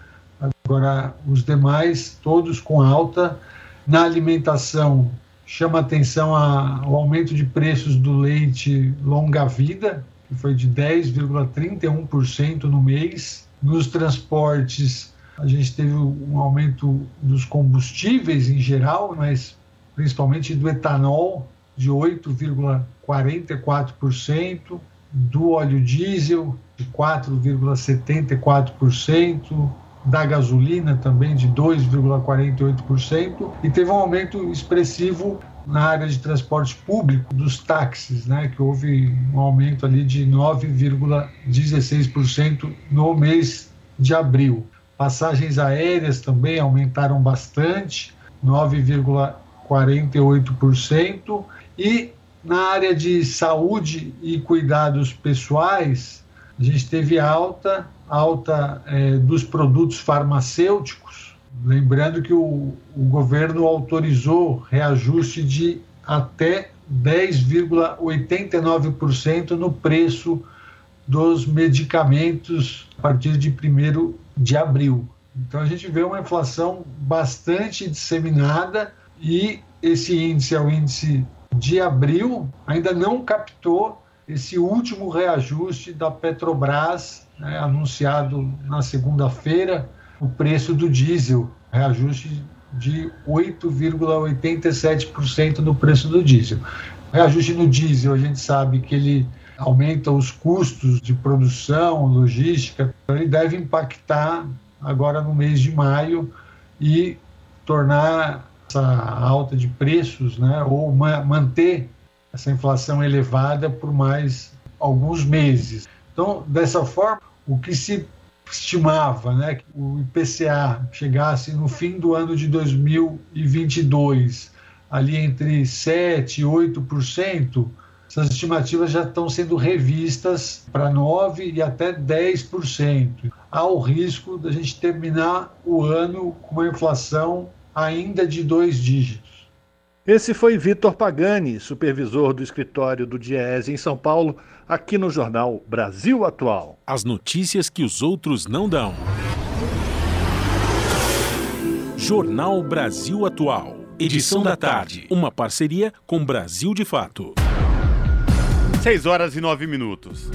Agora, os demais, todos com alta. Na alimentação, chama atenção ao aumento de preços do leite longa-vida, que foi de 10,31% no mês, nos transportes, a gente teve um aumento dos combustíveis em geral, mas principalmente do etanol, de 8,44%, do óleo diesel, de 4,74%, da gasolina também de 2,48%, e teve um aumento expressivo na área de transporte público dos táxis, né, que houve um aumento ali de 9,16% no mês de abril. Passagens aéreas também aumentaram bastante, 9,48%, e na área de saúde e cuidados pessoais, a gente teve alta, alta é, dos produtos farmacêuticos, Lembrando que o, o governo autorizou reajuste de até 10,89% no preço dos medicamentos a partir de 1 de abril. Então a gente vê uma inflação bastante disseminada e esse índice é o índice de abril, ainda não captou esse último reajuste da Petrobras, né, anunciado na segunda-feira, o preço do diesel, reajuste de 8,87% no preço do diesel. O reajuste no diesel, a gente sabe que ele aumenta os custos de produção, logística, então ele deve impactar agora no mês de maio e tornar essa alta de preços, né, ou ma manter essa inflação elevada por mais alguns meses. Então, dessa forma, o que se estimava né, que o IPCA chegasse no fim do ano de 2022 ali entre 7% e 8%, essas estimativas já estão sendo revistas para 9% e até 10%. Há o risco da gente terminar o ano com uma inflação ainda de dois dígitos. Esse foi Vitor Pagani, supervisor do escritório do Diese em São Paulo, aqui no jornal Brasil Atual. As notícias que os outros não dão. Jornal Brasil Atual. Edição da tarde. Uma parceria com Brasil de Fato. 6 horas e 9 minutos.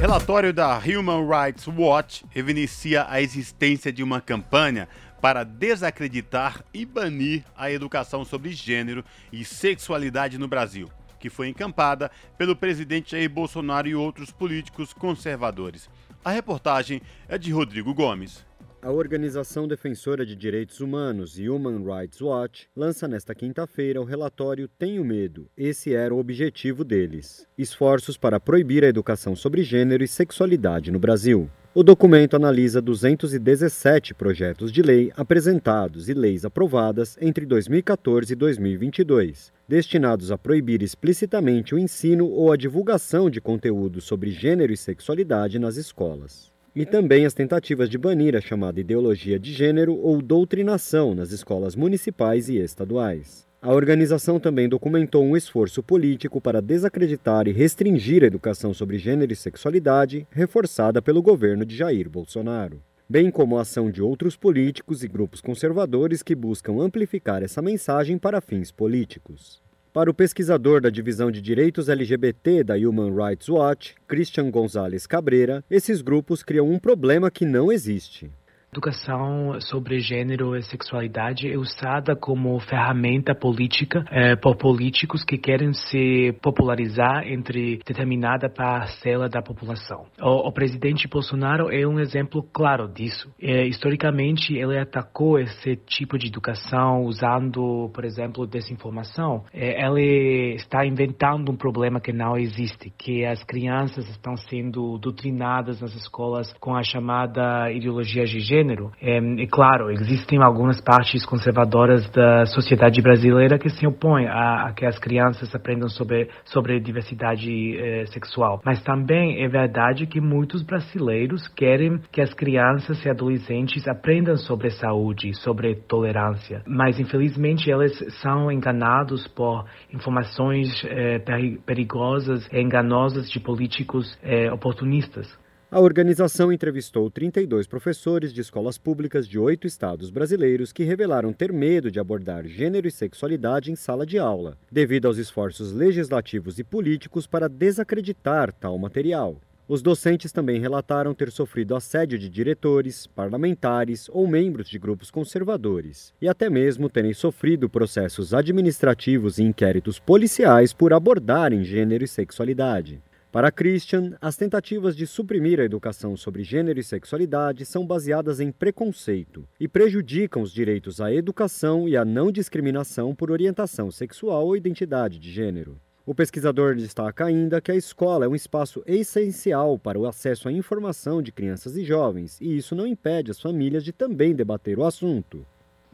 Relatório da Human Rights Watch evidencia a existência de uma campanha para desacreditar e banir a educação sobre gênero e sexualidade no Brasil, que foi encampada pelo presidente Jair Bolsonaro e outros políticos conservadores. A reportagem é de Rodrigo Gomes. A organização defensora de direitos humanos Human Rights Watch lança nesta quinta-feira o relatório Tenho Medo. Esse era o objetivo deles: esforços para proibir a educação sobre gênero e sexualidade no Brasil. O documento analisa 217 projetos de lei apresentados e leis aprovadas entre 2014 e 2022, destinados a proibir explicitamente o ensino ou a divulgação de conteúdo sobre gênero e sexualidade nas escolas. E também as tentativas de banir a chamada ideologia de gênero ou doutrinação nas escolas municipais e estaduais. A organização também documentou um esforço político para desacreditar e restringir a educação sobre gênero e sexualidade, reforçada pelo governo de Jair Bolsonaro, bem como a ação de outros políticos e grupos conservadores que buscam amplificar essa mensagem para fins políticos. Para o pesquisador da Divisão de Direitos LGBT da Human Rights Watch, Christian Gonzalez Cabreira, esses grupos criam um problema que não existe. Educação sobre gênero e sexualidade é usada como ferramenta política eh, por políticos que querem se popularizar entre determinada parcela da população. O, o presidente Bolsonaro é um exemplo claro disso. Eh, historicamente, ele atacou esse tipo de educação usando, por exemplo, desinformação. Eh, ele está inventando um problema que não existe, que as crianças estão sendo doutrinadas nas escolas com a chamada ideologia de gênero. É, e claro, existem algumas partes conservadoras da sociedade brasileira que se opõem a, a que as crianças aprendam sobre, sobre diversidade é, sexual. Mas também é verdade que muitos brasileiros querem que as crianças e adolescentes aprendam sobre saúde, sobre tolerância. Mas infelizmente eles são enganados por informações é, perigosas e enganosas de políticos é, oportunistas. A organização entrevistou 32 professores de escolas públicas de oito estados brasileiros que revelaram ter medo de abordar gênero e sexualidade em sala de aula, devido aos esforços legislativos e políticos para desacreditar tal material. Os docentes também relataram ter sofrido assédio de diretores, parlamentares ou membros de grupos conservadores, e até mesmo terem sofrido processos administrativos e inquéritos policiais por abordarem gênero e sexualidade. Para Christian, as tentativas de suprimir a educação sobre gênero e sexualidade são baseadas em preconceito e prejudicam os direitos à educação e à não discriminação por orientação sexual ou identidade de gênero. O pesquisador destaca ainda que a escola é um espaço essencial para o acesso à informação de crianças e jovens, e isso não impede as famílias de também debater o assunto.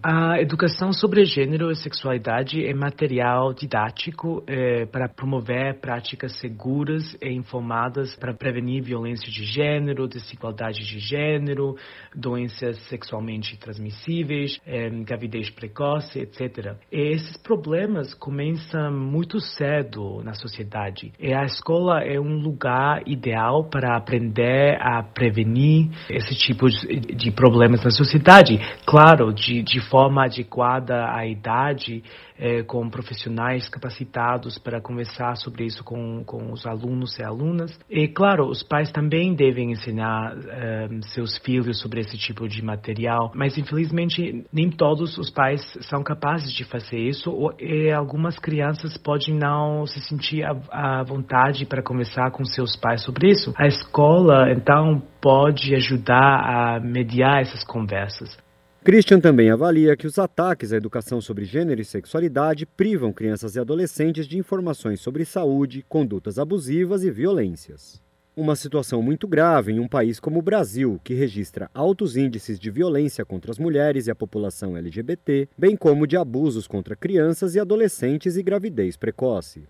A educação sobre gênero e sexualidade é material didático é, para promover práticas seguras e informadas para prevenir violência de gênero, desigualdade de gênero, doenças sexualmente transmissíveis, é, gravidez precoce, etc. E esses problemas começam muito cedo na sociedade. E a escola é um lugar ideal para aprender a prevenir esse tipo de problemas na sociedade. Claro, de, de forma adequada à idade, é, com profissionais capacitados para conversar sobre isso com, com os alunos e alunas. E, claro, os pais também devem ensinar é, seus filhos sobre esse tipo de material, mas infelizmente nem todos os pais são capazes de fazer isso e algumas crianças podem não se sentir à vontade para conversar com seus pais sobre isso. A escola, então, pode ajudar a mediar essas conversas. Christian também avalia que os ataques à educação sobre gênero e sexualidade privam crianças e adolescentes de informações sobre saúde, condutas abusivas e violências. Uma situação muito grave em um país como o Brasil, que registra altos índices de violência contra as mulheres e a população LGBT, bem como de abusos contra crianças e adolescentes e gravidez precoce.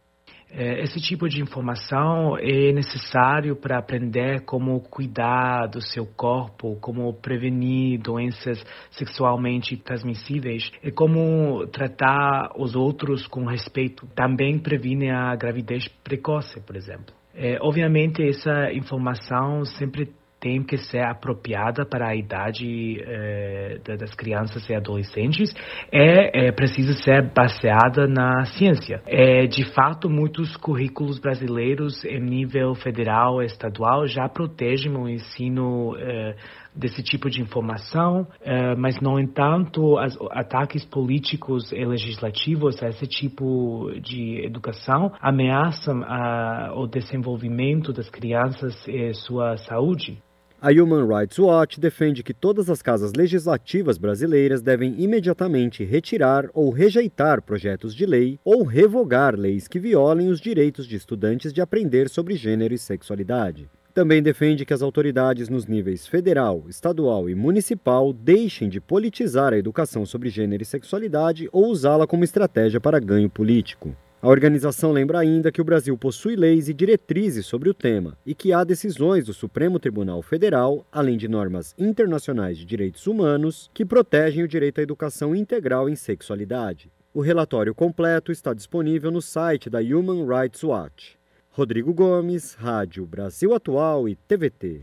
É, esse tipo de informação é necessário para aprender como cuidar do seu corpo, como prevenir doenças sexualmente transmissíveis e como tratar os outros com respeito. Também previne a gravidez precoce, por exemplo. É, obviamente, essa informação sempre tem que ser apropriada para a idade eh, das crianças e adolescentes é, é precisa ser baseada na ciência. É, de fato, muitos currículos brasileiros em nível federal e estadual já protegem o ensino eh, desse tipo de informação, eh, mas, no entanto, os ataques políticos e legislativos a esse tipo de educação ameaçam a, o desenvolvimento das crianças e sua saúde. A Human Rights Watch defende que todas as casas legislativas brasileiras devem imediatamente retirar ou rejeitar projetos de lei ou revogar leis que violem os direitos de estudantes de aprender sobre gênero e sexualidade. Também defende que as autoridades nos níveis federal, estadual e municipal deixem de politizar a educação sobre gênero e sexualidade ou usá-la como estratégia para ganho político. A organização lembra ainda que o Brasil possui leis e diretrizes sobre o tema e que há decisões do Supremo Tribunal Federal, além de normas internacionais de direitos humanos, que protegem o direito à educação integral em sexualidade. O relatório completo está disponível no site da Human Rights Watch. Rodrigo Gomes, Rádio Brasil Atual e TVT.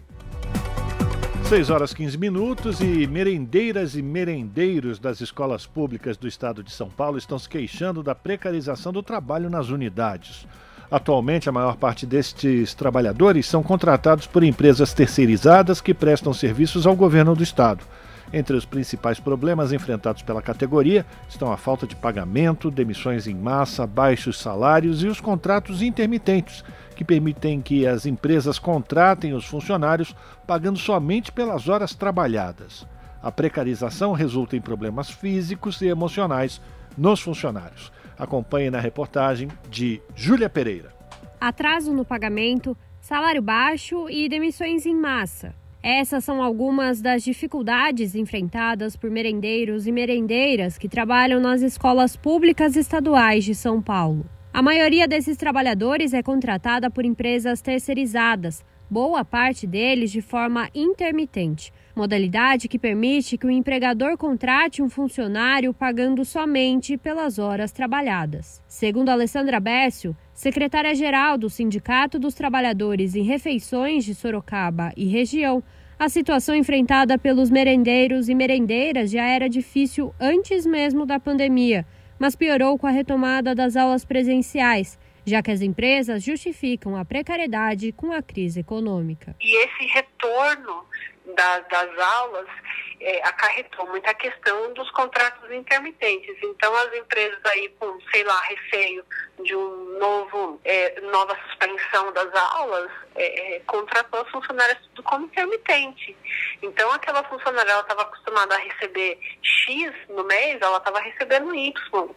6 horas 15 minutos e merendeiras e merendeiros das escolas públicas do estado de São Paulo estão se queixando da precarização do trabalho nas unidades. Atualmente, a maior parte destes trabalhadores são contratados por empresas terceirizadas que prestam serviços ao governo do estado. Entre os principais problemas enfrentados pela categoria estão a falta de pagamento, demissões em massa, baixos salários e os contratos intermitentes, que permitem que as empresas contratem os funcionários pagando somente pelas horas trabalhadas. A precarização resulta em problemas físicos e emocionais nos funcionários. Acompanhe na reportagem de Júlia Pereira. Atraso no pagamento, salário baixo e demissões em massa. Essas são algumas das dificuldades enfrentadas por merendeiros e merendeiras que trabalham nas escolas públicas estaduais de São Paulo. A maioria desses trabalhadores é contratada por empresas terceirizadas, boa parte deles de forma intermitente, modalidade que permite que o empregador contrate um funcionário pagando somente pelas horas trabalhadas. Segundo Alessandra Bécio, secretária-geral do Sindicato dos Trabalhadores em Refeições de Sorocaba e região, a situação enfrentada pelos merendeiros e merendeiras já era difícil antes mesmo da pandemia, mas piorou com a retomada das aulas presenciais, já que as empresas justificam a precariedade com a crise econômica. E esse retorno das, das aulas é, acarretou muita questão dos contratos intermitentes. Então, as empresas aí com, sei lá, receio de um novo, é, nova suspensão das aulas, é, é contratou as funcionárias tudo como intermitente. Então, aquela funcionária, ela estava acostumada a receber X no mês, ela estava recebendo Y,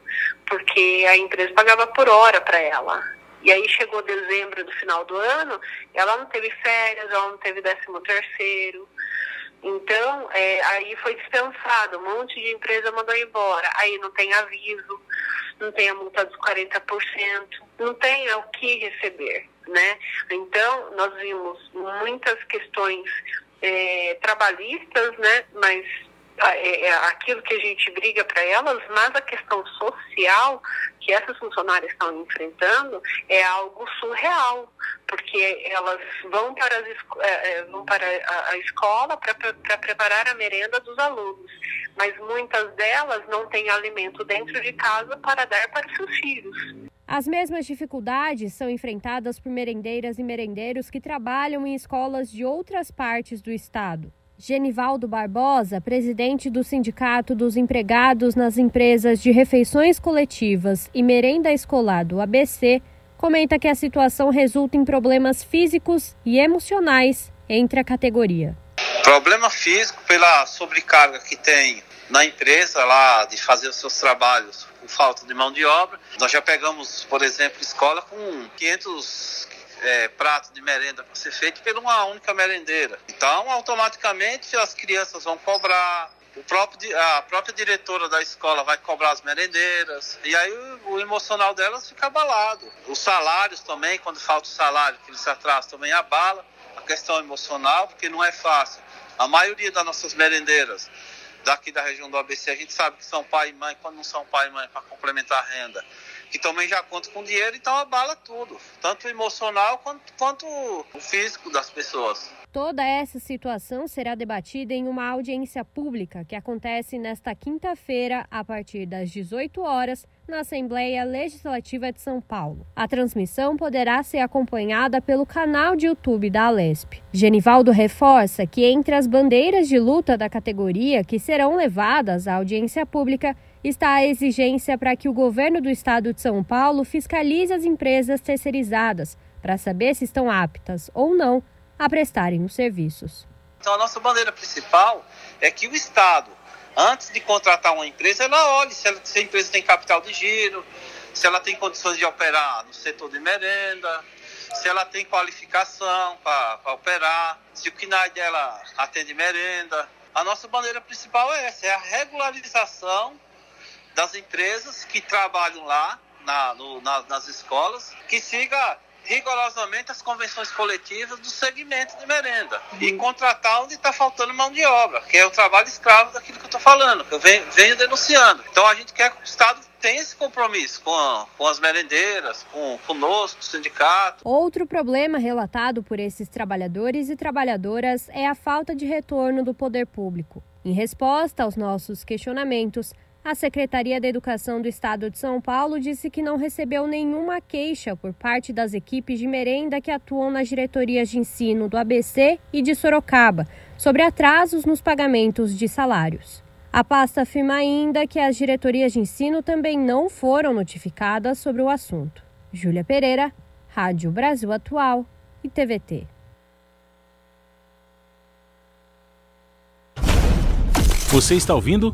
porque a empresa pagava por hora para ela. E aí chegou dezembro do final do ano, ela não teve férias, ela não teve décimo terceiro. Então, é, aí foi dispensado, um monte de empresa mandou embora. Aí não tem aviso, não tem a multa dos 40%, não tem o que receber, né? Então, nós vimos muitas questões é, trabalhistas, né? Mas aquilo que a gente briga para elas, mas a questão social que essas funcionárias estão enfrentando é algo surreal, porque elas vão para, as, é, é, vão para a, escola para preparar a merenda dos alunos, mas muitas delas não têm alimento dentro de casa para dar para seus filhos. As mesmas dificuldades são enfrentadas por merendeiras e merendeiros que trabalham em escolas de outras partes do estado. Genivaldo Barbosa, presidente do Sindicato dos Empregados nas Empresas de Refeições Coletivas e Merenda Escolar do ABC, comenta que a situação resulta em problemas físicos e emocionais entre a categoria. Problema físico pela sobrecarga que tem na empresa lá de fazer os seus trabalhos com falta de mão de obra. Nós já pegamos, por exemplo, escola com 500 é, pratos de merenda para ser feito por uma única merendeira. Então, automaticamente as crianças vão cobrar, o próprio, a própria diretora da escola vai cobrar as merendeiras, e aí o, o, emocional delas fica abalado. Os salários também, quando falta o salário que eles atrasam, também abala a questão emocional, porque não é fácil. A maioria das nossas merendeiras daqui da região do ABC, a gente sabe que são pai e mãe, quando não são pai e mãe, para complementar a renda, que também já contam com dinheiro, então abala tudo, tanto emocional quanto, quanto o físico das pessoas. Toda essa situação será debatida em uma audiência pública que acontece nesta quinta-feira, a partir das 18 horas, na Assembleia Legislativa de São Paulo. A transmissão poderá ser acompanhada pelo canal de YouTube da Alesp. Genivaldo reforça que entre as bandeiras de luta da categoria que serão levadas à audiência pública está a exigência para que o governo do estado de São Paulo fiscalize as empresas terceirizadas para saber se estão aptas ou não a prestarem os serviços. Então, a nossa bandeira principal é que o Estado, antes de contratar uma empresa, ela olhe se, ela, se a empresa tem capital de giro, se ela tem condições de operar no setor de merenda, se ela tem qualificação para operar, se o KNAI dela atende merenda. A nossa bandeira principal é essa, é a regularização das empresas que trabalham lá na, no, na, nas escolas, que siga rigorosamente as convenções coletivas do segmento de merenda e contratar onde está faltando mão de obra, que é o trabalho escravo daquilo que eu estou falando, que eu venho, venho, denunciando. Então a gente quer que o Estado tenha esse compromisso com, a, com as merendeiras, com conosco, com o sindicato. Outro problema relatado por esses trabalhadores e trabalhadoras é a falta de retorno do poder público. Em resposta aos nossos questionamentos, a Secretaria da Educação do Estado de São Paulo disse que não recebeu nenhuma queixa por parte das equipes de merenda que atuam nas diretorias de ensino do ABC e de Sorocaba sobre atrasos nos pagamentos de salários. A pasta afirma ainda que as diretorias de ensino também não foram notificadas sobre o assunto. Júlia Pereira, Rádio Brasil Atual e TVT. Você está ouvindo?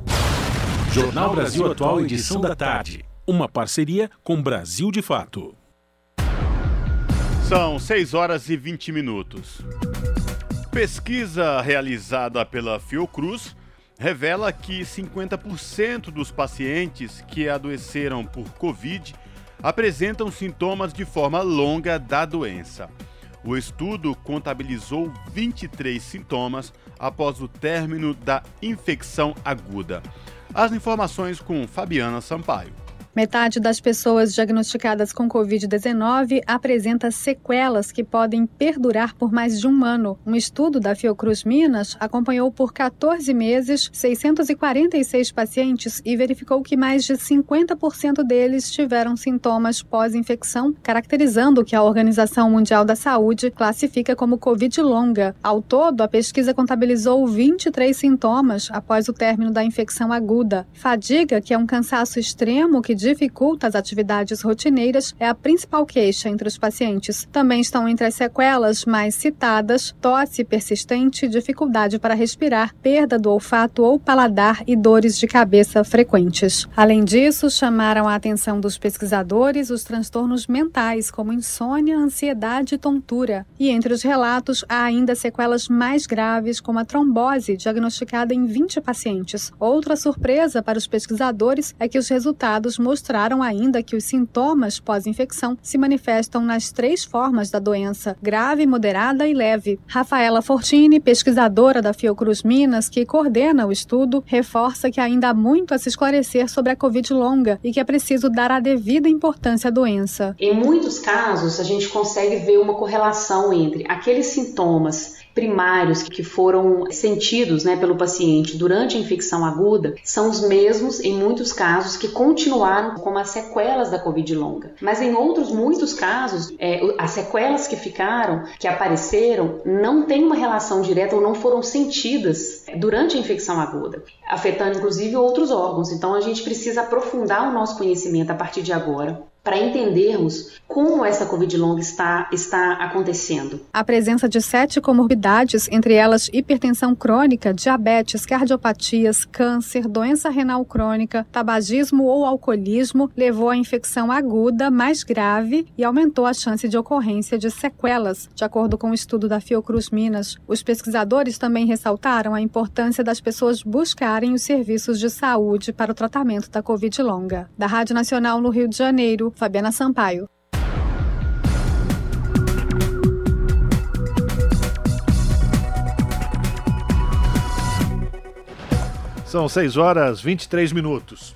Jornal Brasil Atual, edição da tarde. Uma parceria com Brasil de Fato. São 6 horas e 20 minutos. Pesquisa realizada pela Fiocruz revela que 50% dos pacientes que adoeceram por Covid apresentam sintomas de forma longa da doença. O estudo contabilizou 23 sintomas após o término da infecção aguda. As informações com Fabiana Sampaio. Metade das pessoas diagnosticadas com Covid-19 apresenta sequelas que podem perdurar por mais de um ano. Um estudo da Fiocruz Minas acompanhou por 14 meses 646 pacientes e verificou que mais de 50% deles tiveram sintomas pós-infecção, caracterizando o que a Organização Mundial da Saúde classifica como Covid longa. Ao todo, a pesquisa contabilizou 23 sintomas após o término da infecção aguda. Fadiga, que é um cansaço extremo que dificulta as atividades rotineiras é a principal queixa entre os pacientes. Também estão entre as sequelas mais citadas tosse persistente, dificuldade para respirar, perda do olfato ou paladar e dores de cabeça frequentes. Além disso, chamaram a atenção dos pesquisadores os transtornos mentais, como insônia, ansiedade e tontura. E entre os relatos, há ainda sequelas mais graves, como a trombose, diagnosticada em 20 pacientes. Outra surpresa para os pesquisadores é que os resultados mostraram ainda que os sintomas pós-infecção se manifestam nas três formas da doença: grave, moderada e leve. Rafaela Fortini, pesquisadora da Fiocruz Minas, que coordena o estudo, reforça que ainda há muito a se esclarecer sobre a Covid longa e que é preciso dar a devida importância à doença. Em muitos casos, a gente consegue ver uma correlação entre aqueles sintomas primários que foram sentidos né, pelo paciente durante a infecção aguda são os mesmos, em muitos casos, que continuaram como as sequelas da Covid longa. Mas em outros muitos casos, é, as sequelas que ficaram, que apareceram, não têm uma relação direta ou não foram sentidas durante a infecção aguda, afetando inclusive outros órgãos. Então a gente precisa aprofundar o nosso conhecimento a partir de agora para entendermos como essa Covid longa está, está acontecendo. A presença de sete comorbidades, entre elas hipertensão crônica, diabetes, cardiopatias, câncer, doença renal crônica, tabagismo ou alcoolismo, levou à infecção aguda mais grave e aumentou a chance de ocorrência de sequelas, de acordo com o um estudo da Fiocruz Minas. Os pesquisadores também ressaltaram a importância das pessoas buscarem os serviços de saúde para o tratamento da Covid longa. Da Rádio Nacional no Rio de Janeiro, Fabiana Sampaio. São 6 horas 23 minutos.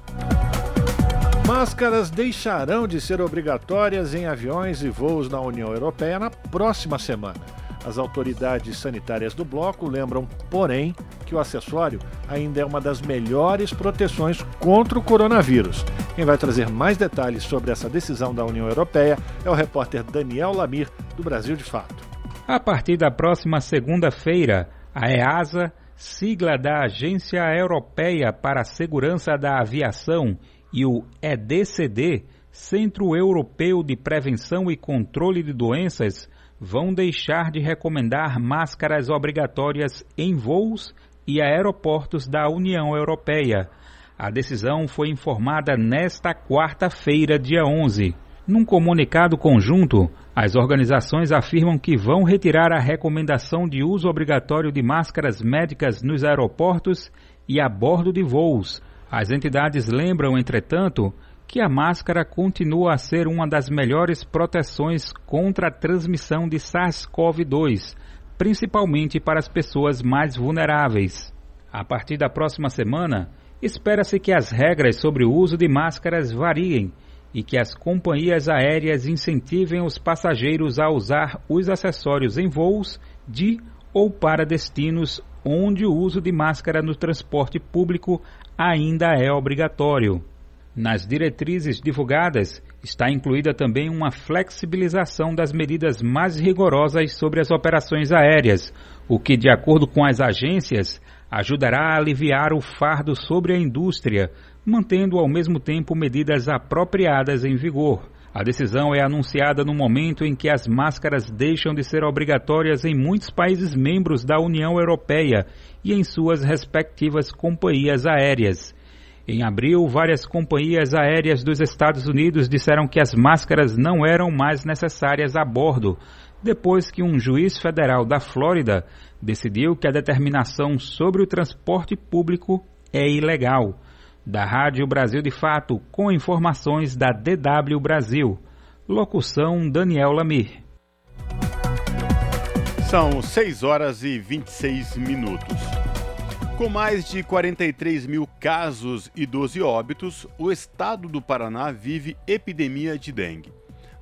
Máscaras deixarão de ser obrigatórias em aviões e voos na União Europeia na próxima semana. As autoridades sanitárias do bloco lembram, porém, que o acessório ainda é uma das melhores proteções contra o coronavírus. Quem vai trazer mais detalhes sobre essa decisão da União Europeia é o repórter Daniel Lamir, do Brasil de Fato. A partir da próxima segunda-feira, a EASA, sigla da Agência Europeia para a Segurança da Aviação, e o EDCD, Centro Europeu de Prevenção e Controle de Doenças, vão deixar de recomendar máscaras obrigatórias em voos e aeroportos da União Europeia. A decisão foi informada nesta quarta-feira, dia 11. Num comunicado conjunto, as organizações afirmam que vão retirar a recomendação de uso obrigatório de máscaras médicas nos aeroportos e a bordo de voos. As entidades lembram, entretanto, que a máscara continua a ser uma das melhores proteções contra a transmissão de SARS-CoV-2, principalmente para as pessoas mais vulneráveis. A partir da próxima semana, espera-se que as regras sobre o uso de máscaras variem e que as companhias aéreas incentivem os passageiros a usar os acessórios em voos de ou para destinos onde o uso de máscara no transporte público ainda é obrigatório. Nas diretrizes divulgadas está incluída também uma flexibilização das medidas mais rigorosas sobre as operações aéreas, o que, de acordo com as agências, ajudará a aliviar o fardo sobre a indústria, mantendo ao mesmo tempo medidas apropriadas em vigor. A decisão é anunciada no momento em que as máscaras deixam de ser obrigatórias em muitos países membros da União Europeia e em suas respectivas companhias aéreas. Em abril, várias companhias aéreas dos Estados Unidos disseram que as máscaras não eram mais necessárias a bordo, depois que um juiz federal da Flórida decidiu que a determinação sobre o transporte público é ilegal. Da Rádio Brasil de Fato, com informações da DW Brasil. Locução Daniel Lamir. São 6 horas e 26 minutos. Com mais de 43 mil casos e 12 óbitos, o estado do Paraná vive epidemia de dengue.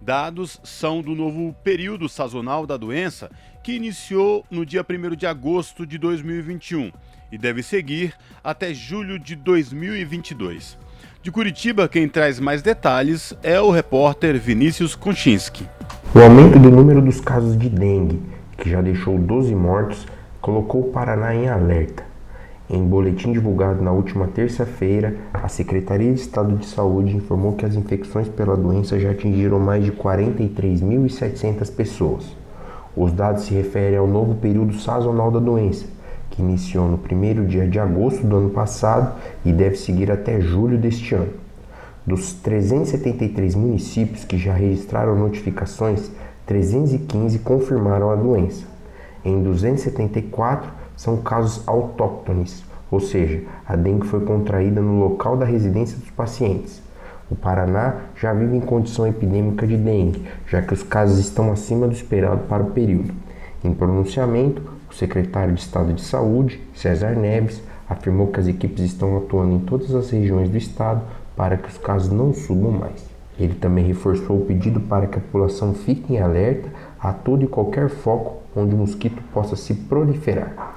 Dados são do novo período sazonal da doença, que iniciou no dia 1 de agosto de 2021 e deve seguir até julho de 2022. De Curitiba, quem traz mais detalhes é o repórter Vinícius Konchinski. O aumento do número dos casos de dengue, que já deixou 12 mortos, colocou o Paraná em alerta. Em boletim divulgado na última terça-feira, a Secretaria de Estado de Saúde informou que as infecções pela doença já atingiram mais de 43.700 pessoas. Os dados se referem ao novo período sazonal da doença, que iniciou no primeiro dia de agosto do ano passado e deve seguir até julho deste ano. Dos 373 municípios que já registraram notificações, 315 confirmaram a doença. Em 274, são casos autóctones, ou seja, a dengue foi contraída no local da residência dos pacientes. O Paraná já vive em condição epidêmica de dengue, já que os casos estão acima do esperado para o período. Em pronunciamento, o secretário de Estado de Saúde, César Neves, afirmou que as equipes estão atuando em todas as regiões do estado para que os casos não subam mais. Ele também reforçou o pedido para que a população fique em alerta a todo e qualquer foco onde o mosquito possa se proliferar.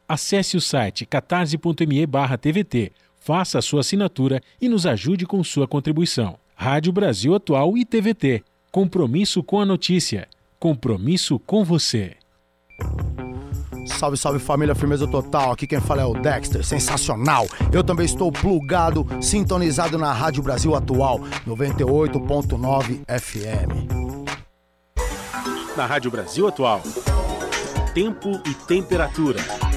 Acesse o site catarse.me/tvt, faça a sua assinatura e nos ajude com sua contribuição. Rádio Brasil Atual e TVT. Compromisso com a notícia. Compromisso com você. Salve, salve família, firmeza total. Aqui quem fala é o Dexter, sensacional. Eu também estou plugado, sintonizado na Rádio Brasil Atual, 98.9 FM. Na Rádio Brasil Atual, tempo e temperatura.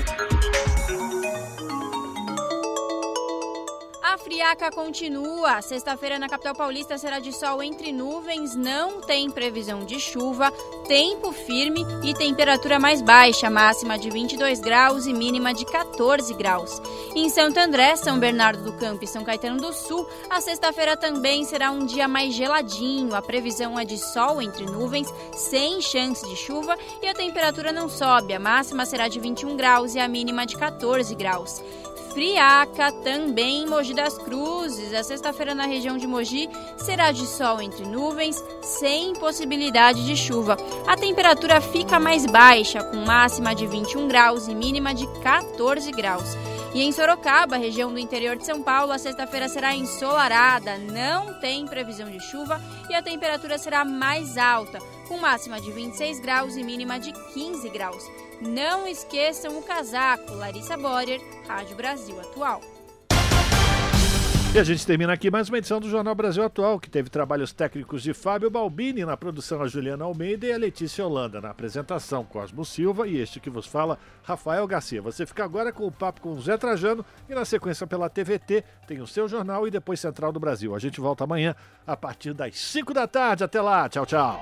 Friaca continua. Sexta-feira na capital paulista será de sol entre nuvens, não tem previsão de chuva, tempo firme e temperatura mais baixa, máxima de 22 graus e mínima de 14 graus. Em Santo André, São Bernardo do Campo e São Caetano do Sul, a sexta-feira também será um dia mais geladinho. A previsão é de sol entre nuvens, sem chance de chuva e a temperatura não sobe. A máxima será de 21 graus e a mínima de 14 graus. Friaca, também em Mogi das Cruzes. A sexta-feira na região de Mogi será de sol entre nuvens, sem possibilidade de chuva. A temperatura fica mais baixa, com máxima de 21 graus e mínima de 14 graus. E em Sorocaba, região do interior de São Paulo, a sexta-feira será ensolarada, não tem previsão de chuva e a temperatura será mais alta, com máxima de 26 graus e mínima de 15 graus. Não esqueçam o casaco. Larissa Borer, Rádio Brasil Atual. E a gente termina aqui mais uma edição do Jornal Brasil Atual, que teve trabalhos técnicos de Fábio Balbini, na produção a Juliana Almeida e a Letícia Holanda, na apresentação Cosmo Silva e este que vos fala, Rafael Garcia. Você fica agora com o papo com o Zé Trajano e na sequência pela TVT tem o seu jornal e depois Central do Brasil. A gente volta amanhã a partir das 5 da tarde. Até lá. Tchau, tchau.